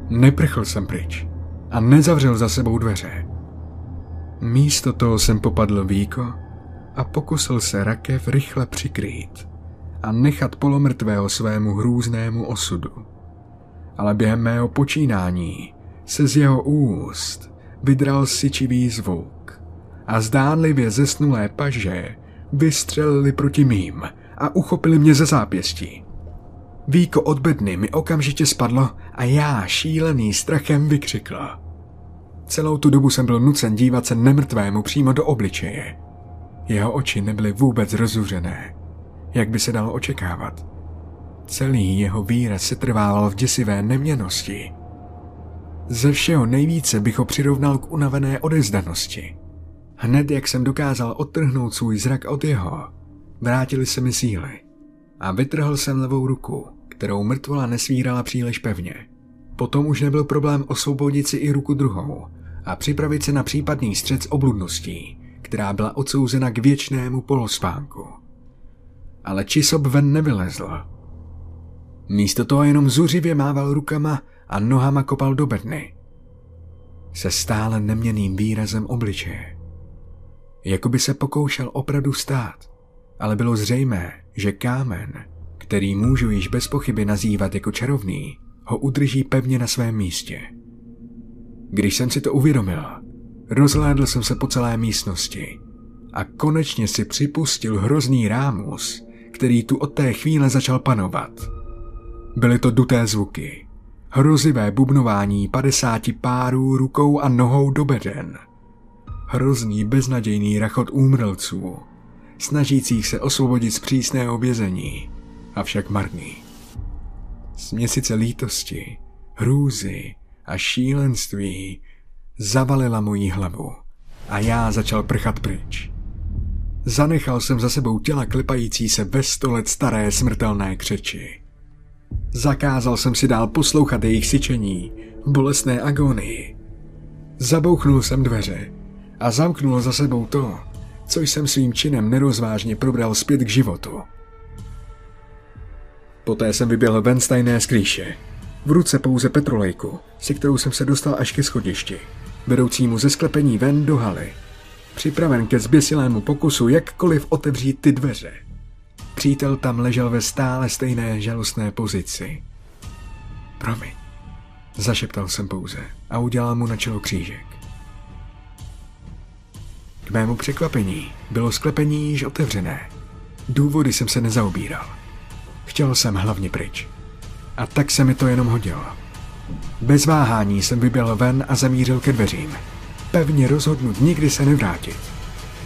Neprchl jsem pryč a nezavřel za sebou dveře. Místo toho jsem popadl víko a pokusil se rakev rychle přikrýt a nechat polomrtvého svému hrůznému osudu. Ale během mého počínání se z jeho úst vydral syčivý zvuk a zdánlivě zesnulé paže vystřelili proti mým a uchopili mě ze zápěstí. Víko od bedny mi okamžitě spadlo a já, šílený strachem, vykřikla. Celou tu dobu jsem byl nucen dívat se nemrtvému přímo do obličeje. Jeho oči nebyly vůbec rozuřené, jak by se dalo očekávat. Celý jeho výraz se trvával v děsivé neměnosti. Ze všeho nejvíce bych ho přirovnal k unavené odezdanosti. Hned jak jsem dokázal odtrhnout svůj zrak od jeho, vrátili se mi síly a vytrhl jsem levou ruku, kterou mrtvola nesvírala příliš pevně. Potom už nebyl problém osvobodit si i ruku druhou a připravit se na případný střed s obludností, která byla odsouzena k věčnému polospánku. Ale Čisob ven nevylezl. Místo toho jenom zuřivě mával rukama a nohama kopal do bedny. Se stále neměným výrazem obličeje. Jako by se pokoušel opravdu stát, ale bylo zřejmé, že kámen, který můžu již bez pochyby nazývat jako čarovný, ho udrží pevně na svém místě. Když jsem si to uvědomil, rozhlédl jsem se po celé místnosti a konečně si připustil hrozný rámus, který tu od té chvíle začal panovat. Byly to duté zvuky, hrozivé bubnování padesáti párů rukou a nohou do beden, hrozný beznadějný rachot úmrlců, snažících se osvobodit z přísného vězení, avšak marný. Směsice lítosti, hrůzy a šílenství zavalila moji hlavu a já začal prchat pryč. Zanechal jsem za sebou těla klepající se ve sto let staré smrtelné křeči. Zakázal jsem si dál poslouchat jejich syčení, bolestné agonii. Zabouchnul jsem dveře a zamknul za sebou to, co jsem svým činem nerozvážně probral zpět k životu. Poté jsem vyběhl ven z tajné skrýše. V ruce pouze petrolejku, se kterou jsem se dostal až ke schodišti, vedoucímu ze sklepení ven do haly. Připraven ke zběsilému pokusu jakkoliv otevřít ty dveře. Přítel tam ležel ve stále stejné žalostné pozici. Promiň, zašeptal jsem pouze a udělal mu na čelo křížek. K mému překvapení bylo sklepení již otevřené. Důvody jsem se nezaobíral. Chtěl jsem hlavně pryč. A tak se mi to jenom hodilo. Bez váhání jsem vyběl ven a zamířil ke dveřím. Pevně rozhodnut nikdy se nevrátit.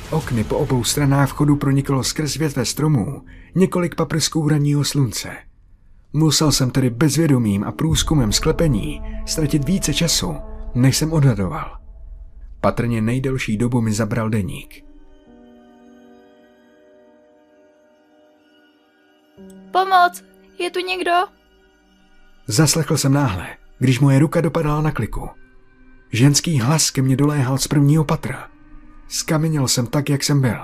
Okny po obou stranách vchodu proniklo skrz větve stromů několik paprsků ranního slunce. Musel jsem tedy bezvědomým a průzkumem sklepení ztratit více času, než jsem odhadoval. Patrně nejdelší dobu mi zabral deník. Pomoc! Je tu někdo? Zaslechl jsem náhle, když moje ruka dopadala na kliku. Ženský hlas ke mně doléhal z prvního patra. Skameněl jsem tak, jak jsem byl.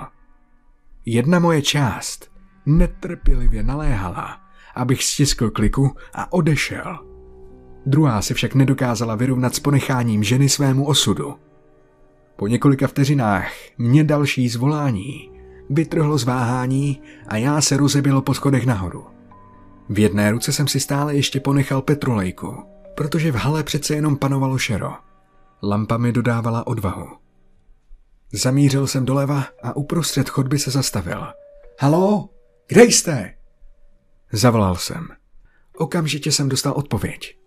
Jedna moje část netrpělivě naléhala, abych stiskl kliku a odešel. Druhá se však nedokázala vyrovnat s ponecháním ženy svému osudu. Po několika vteřinách mě další zvolání vytrhlo z váhání a já se rozebil po schodech nahoru. V jedné ruce jsem si stále ještě ponechal petrolejku, protože v hale přece jenom panovalo šero. Lampa mi dodávala odvahu. Zamířil jsem doleva a uprostřed chodby se zastavil. Halo, kde jste? Zavolal jsem. Okamžitě jsem dostal odpověď.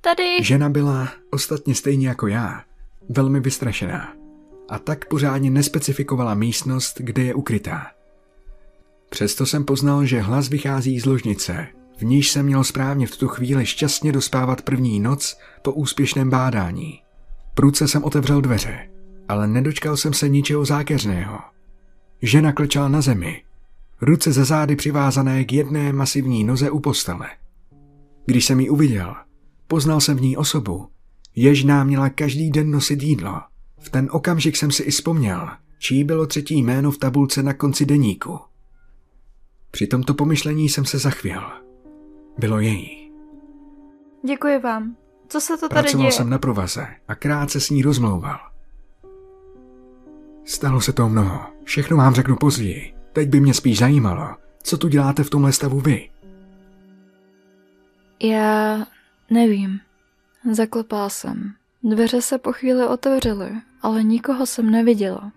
Tady. Žena byla, ostatně stejně jako já, velmi vystrašená a tak pořádně nespecifikovala místnost, kde je ukrytá. Přesto jsem poznal, že hlas vychází z ložnice, v níž jsem měl správně v tu chvíli šťastně dospávat první noc po úspěšném bádání. Prudce jsem otevřel dveře, ale nedočkal jsem se ničeho zákeřného. Žena klečela na zemi, ruce za zády přivázané k jedné masivní noze u postele. Když jsem ji uviděl, poznal jsem v ní osobu, jež nám měla každý den nosit jídlo. V ten okamžik jsem si i vzpomněl, čí bylo třetí jméno v tabulce na konci deníku. Při tomto pomyšlení jsem se zachvěl. Bylo její. Děkuji vám. Co se to tady Pracoval děje? jsem na provaze a krátce s ní rozmlouval. Stalo se to mnoho. Všechno vám řeknu později. Teď by mě spíš zajímalo, co tu děláte v tomhle stavu vy. Já nevím. Zaklopal jsem. Dveře se po chvíli otevřely, ale nikoho jsem neviděla.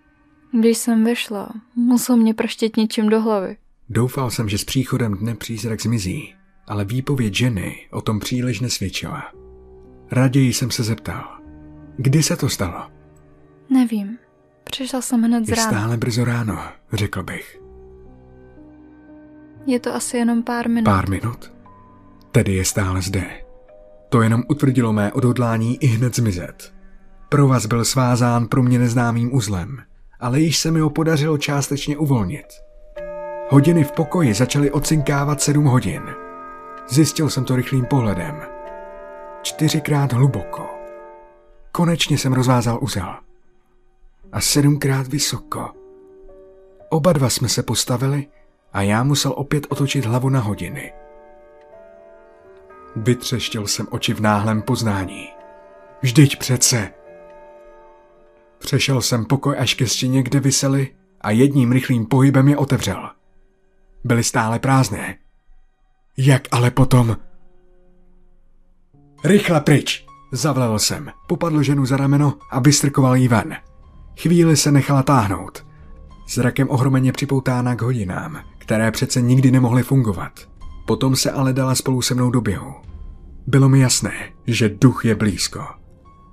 Když jsem vešla, musel mě prštět něčím do hlavy. Doufal jsem, že s příchodem dne přízrak zmizí, ale výpověď ženy o tom příliš nesvědčila. Raději jsem se zeptal. Kdy se to stalo? Nevím. Přišla jsem hned z Je rána. stále brzo ráno, řekl bych. Je to asi jenom pár minut. Pár minut. Tedy je stále zde. To jenom utvrdilo mé odhodlání i hned zmizet. Provaz byl svázán pro mě neznámým uzlem, ale již se mi ho podařilo částečně uvolnit. Hodiny v pokoji začaly odcinkávat sedm hodin. Zjistil jsem to rychlým pohledem. Čtyřikrát hluboko. Konečně jsem rozvázal uzel. A sedmkrát vysoko. Oba dva jsme se postavili a já musel opět otočit hlavu na hodiny. Vytřeštil jsem oči v náhlém poznání. Vždyť přece. Přešel jsem pokoj až ke stěně, kde visely a jedním rychlým pohybem je otevřel. Byly stále prázdné. Jak ale potom... Rychle pryč! Zavlel jsem, popadl ženu za rameno a vystrkoval jí ven. Chvíli se nechala táhnout. Zrakem ohromeně připoutána k hodinám, které přece nikdy nemohly fungovat. Potom se ale dala spolu se mnou do běhu. Bylo mi jasné, že duch je blízko.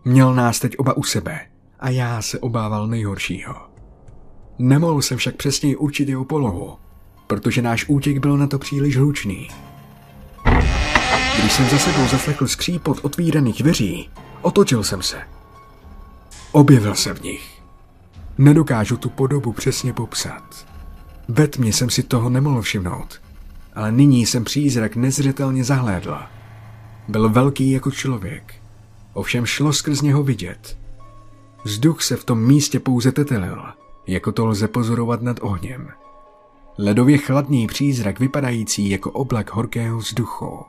Měl nás teď oba u sebe a já se obával nejhoršího. Nemohl jsem však přesněji určit jeho polohu, protože náš útěk byl na to příliš hlučný. Když jsem za sebou zaslechl skřípot otvíraných dveří, otočil jsem se. Objevil se v nich. Nedokážu tu podobu přesně popsat. Ve tmě jsem si toho nemohl všimnout, ale nyní jsem přízrak nezřetelně zahlédl. Byl velký jako člověk, ovšem šlo skrz něho vidět. Vzduch se v tom místě pouze tetelil, jako to lze pozorovat nad ohněm. Ledově chladný přízrak vypadající jako oblak horkého vzduchu.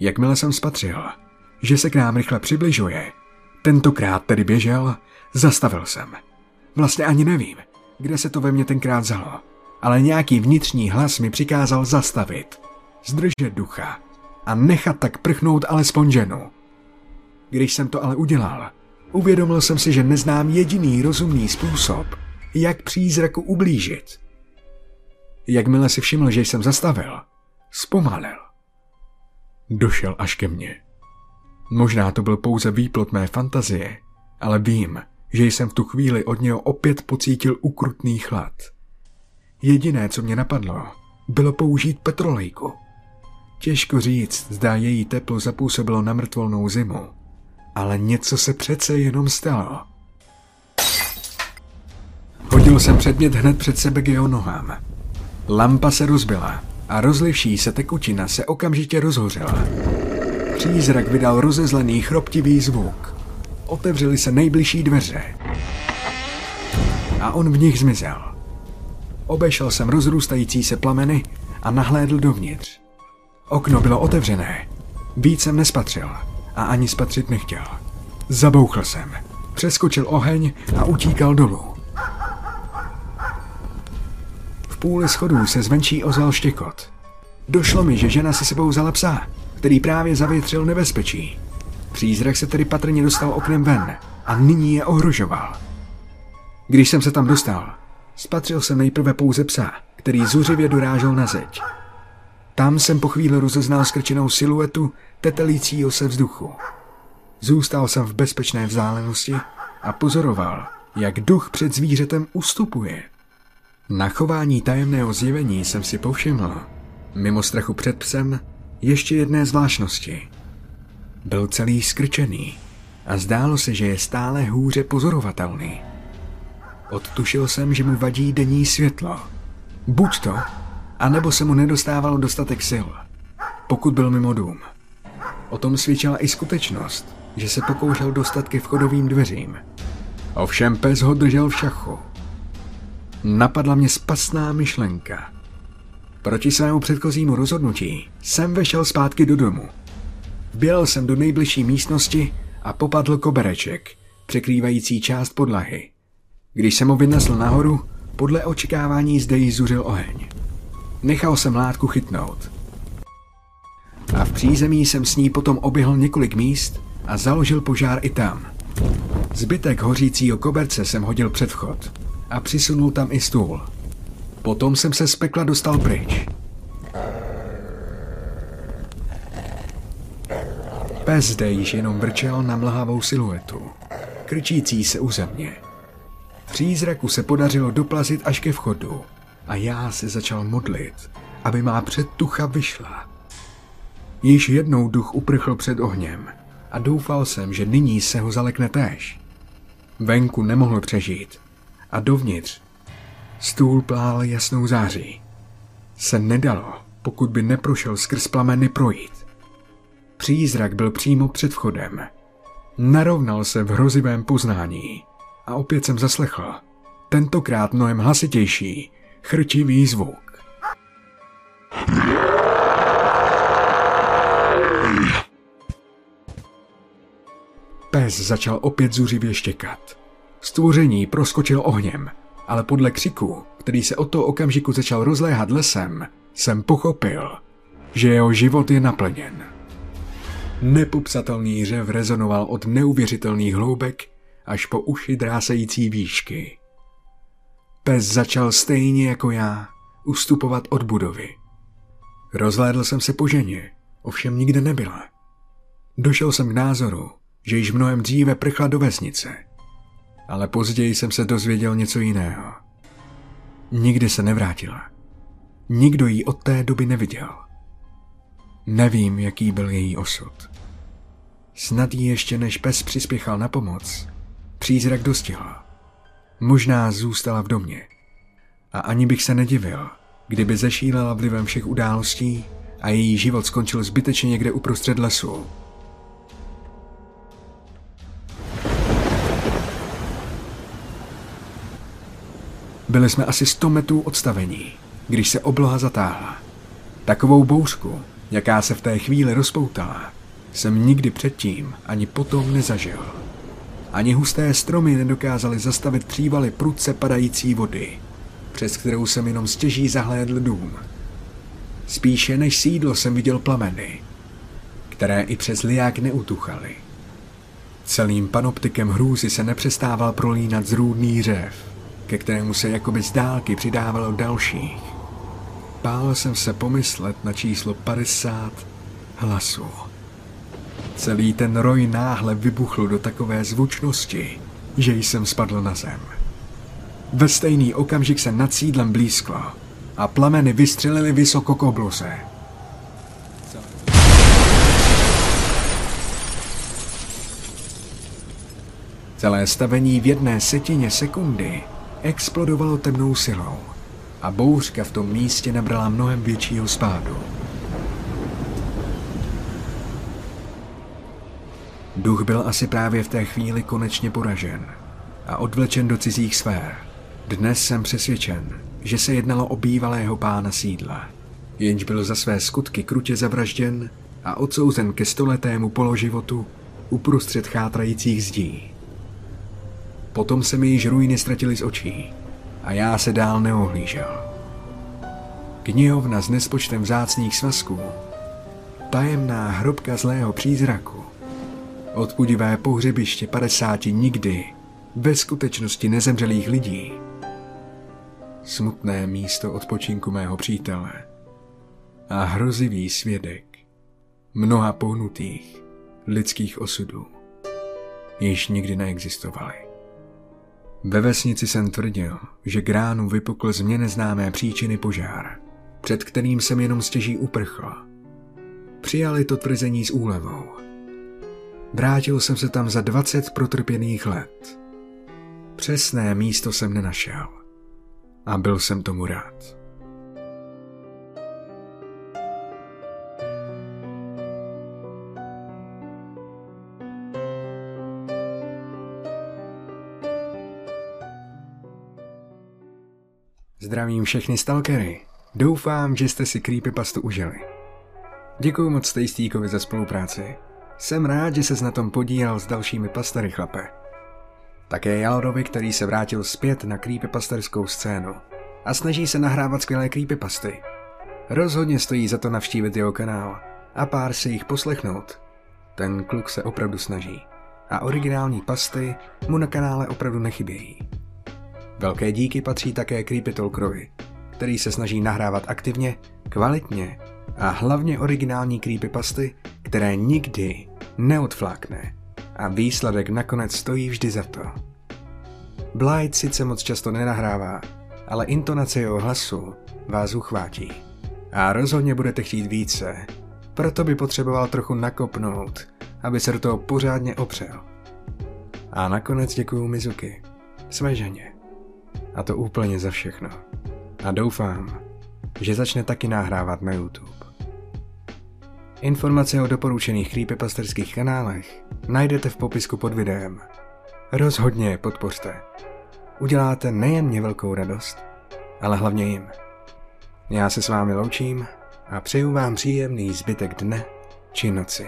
Jakmile jsem spatřil, že se k nám rychle přibližuje, tentokrát tedy běžel, zastavil jsem. Vlastně ani nevím, kde se to ve mně tenkrát vzalo, ale nějaký vnitřní hlas mi přikázal zastavit, zdržet ducha a nechat tak prchnout alespoň ženu. Když jsem to ale udělal, uvědomil jsem si, že neznám jediný rozumný způsob, jak přízraku ublížit. Jakmile si všiml, že jsem zastavil, zpomalil. Došel až ke mně. Možná to byl pouze výplot mé fantazie, ale vím, že jsem v tu chvíli od něho opět pocítil ukrutný chlad. Jediné, co mě napadlo, bylo použít petrolejku. Těžko říct, zda její teplo zapůsobilo na mrtvolnou zimu, ale něco se přece jenom stalo. Hodil jsem předmět hned před sebe k jeho nohám. Lampa se rozbila a rozlivší se tekutina se okamžitě rozhořela. Přízrak vydal rozezlený chroptivý zvuk. Otevřely se nejbližší dveře. A on v nich zmizel. Obešel jsem rozrůstající se plameny a nahlédl dovnitř. Okno bylo otevřené. Víc jsem nespatřil a ani spatřit nechtěl. Zabouchl jsem, přeskočil oheň a utíkal dolů. V půli schodů se zvenčí ozval štěkot. Došlo mi, že žena si sebou vzala psa, který právě zavětřil nebezpečí. Přízrak se tedy patrně dostal oknem ven a nyní je ohrožoval. Když jsem se tam dostal, spatřil jsem nejprve pouze psa, který zuřivě dorážel na zeď. Tam jsem po chvíli rozeznal skrčenou siluetu tetelícího se vzduchu. Zůstal jsem v bezpečné vzdálenosti a pozoroval, jak duch před zvířetem ustupuje. Na chování tajemného zjevení jsem si povšiml, mimo strachu před psem, ještě jedné zvláštnosti. Byl celý skrčený a zdálo se, že je stále hůře pozorovatelný. Odtušil jsem, že mu vadí denní světlo. Buď to, anebo se mu nedostávalo dostatek sil, pokud byl mimo dům. O tom svědčila i skutečnost, že se pokoušel dostat ke vchodovým dveřím. Ovšem pes ho držel v šachu. Napadla mě spasná myšlenka. Proti svému předchozímu rozhodnutí jsem vešel zpátky do domu. Vběl jsem do nejbližší místnosti a popadl kobereček, překrývající část podlahy. Když jsem ho vynesl nahoru, podle očekávání zde jí zuřil oheň. Nechal jsem látku chytnout. A v přízemí jsem s ní potom oběhl několik míst a založil požár i tam. Zbytek hořícího koberce jsem hodil před vchod a přisunul tam i stůl. Potom jsem se z pekla dostal pryč. Pes zde již jenom vrčel na mlhavou siluetu, krčící se u země. Přízraku se podařilo doplazit až ke vchodu a já se začal modlit, aby má předtucha vyšla. Již jednou duch uprchl před ohněm a doufal jsem, že nyní se ho zalekne též. Venku nemohl přežít a dovnitř stůl plál jasnou září. Se nedalo, pokud by neprošel skrz plameny projít. Přízrak byl přímo před vchodem. Narovnal se v hrozivém poznání a opět jsem zaslechl, tentokrát mnohem hlasitější, chrčivý zvuk. Pes začal opět zuřivě štěkat. Stvoření proskočil ohněm, ale podle křiku, který se od toho okamžiku začal rozléhat lesem, jsem pochopil, že jeho život je naplněn. Nepopsatelný řev rezonoval od neuvěřitelných hloubek až po uši drásající výšky. Pes začal stejně jako já ustupovat od budovy. Rozhlédl jsem se po ženě, ovšem nikde nebyla. Došel jsem k názoru, že již mnohem dříve prchla do vesnice. Ale později jsem se dozvěděl něco jiného. Nikdy se nevrátila. Nikdo ji od té doby neviděl. Nevím, jaký byl její osud. Snad jí ještě než pes přispěchal na pomoc, přízrak dostihl. Možná zůstala v domě. A ani bych se nedivil, kdyby zešílela vlivem všech událostí a její život skončil zbytečně někde uprostřed lesu. Byli jsme asi 100 metrů odstavení, když se obloha zatáhla. Takovou bouřku, jaká se v té chvíli rozpoutala, jsem nikdy předtím ani potom nezažil. Ani husté stromy nedokázaly zastavit přívaly prudce padající vody, přes kterou jsem jenom stěží zahlédl dům. Spíše než sídlo jsem viděl plameny, které i přes liák neutuchaly. Celým panoptikem hrůzy se nepřestával prolínat zrůdný řev, ke kterému se jakoby z dálky přidávalo dalších. Bál jsem se pomyslet na číslo 50 hlasů. Celý ten roj náhle vybuchl do takové zvučnosti, že jsem spadl na zem. Ve stejný okamžik se nad sídlem blízklo a plameny vystřelily vysoko k obloze. Celé stavení v jedné setině sekundy explodovalo temnou silou a bouřka v tom místě nabrala mnohem většího spádu. Duch byl asi právě v té chvíli konečně poražen a odvlečen do cizích sfér. Dnes jsem přesvědčen, že se jednalo o bývalého pána sídla, jenž byl za své skutky krutě zavražděn a odsouzen ke stoletému položivotu uprostřed chátrajících zdí. Potom se mi již ruiny ztratily z očí a já se dál neohlížel. Knihovna s nespočtem vzácných svazků, tajemná hrobka zlého přízraku, odpudivé pohřebiště 50 nikdy ve skutečnosti nezemřelých lidí, smutné místo odpočinku mého přítele a hrozivý svědek mnoha pohnutých lidských osudů již nikdy neexistovaly. Ve vesnici jsem tvrdil, že gránu vypukl z mě neznámé příčiny požár, před kterým jsem jenom stěží uprchl. Přijali to tvrzení s úlevou. Vrátil jsem se tam za 20 protrpěných let. Přesné místo jsem nenašel. A byl jsem tomu rád. Zdravím všechny stalkery. Doufám, že jste si Creepypastu užili. Děkuji moc Stejstíkovi za spolupráci. Jsem rád, že se na tom podílel s dalšími pastery chlape. Také Jalrovi, který se vrátil zpět na creepypasterskou scénu a snaží se nahrávat skvělé creepypasty. Rozhodně stojí za to navštívit jeho kanál a pár si jich poslechnout. Ten kluk se opravdu snaží a originální pasty mu na kanále opravdu nechybějí. Velké díky patří také Creepy Talkerovi, který se snaží nahrávat aktivně, kvalitně a hlavně originální creepypasty, které nikdy neodflákne a výsledek nakonec stojí vždy za to. Blight sice moc často nenahrává, ale intonace jeho hlasu vás uchvátí. A rozhodně budete chtít více, proto by potřeboval trochu nakopnout, aby se do toho pořádně opřel. A nakonec děkuju Mizuki, své ženě. A to úplně za všechno. A doufám, že začne taky nahrávat na YouTube. Informace o doporučených creepypasterských kanálech najdete v popisku pod videem. Rozhodně je podpořte. Uděláte nejen mě velkou radost, ale hlavně jim. Já se s vámi loučím a přeju vám příjemný zbytek dne či noci.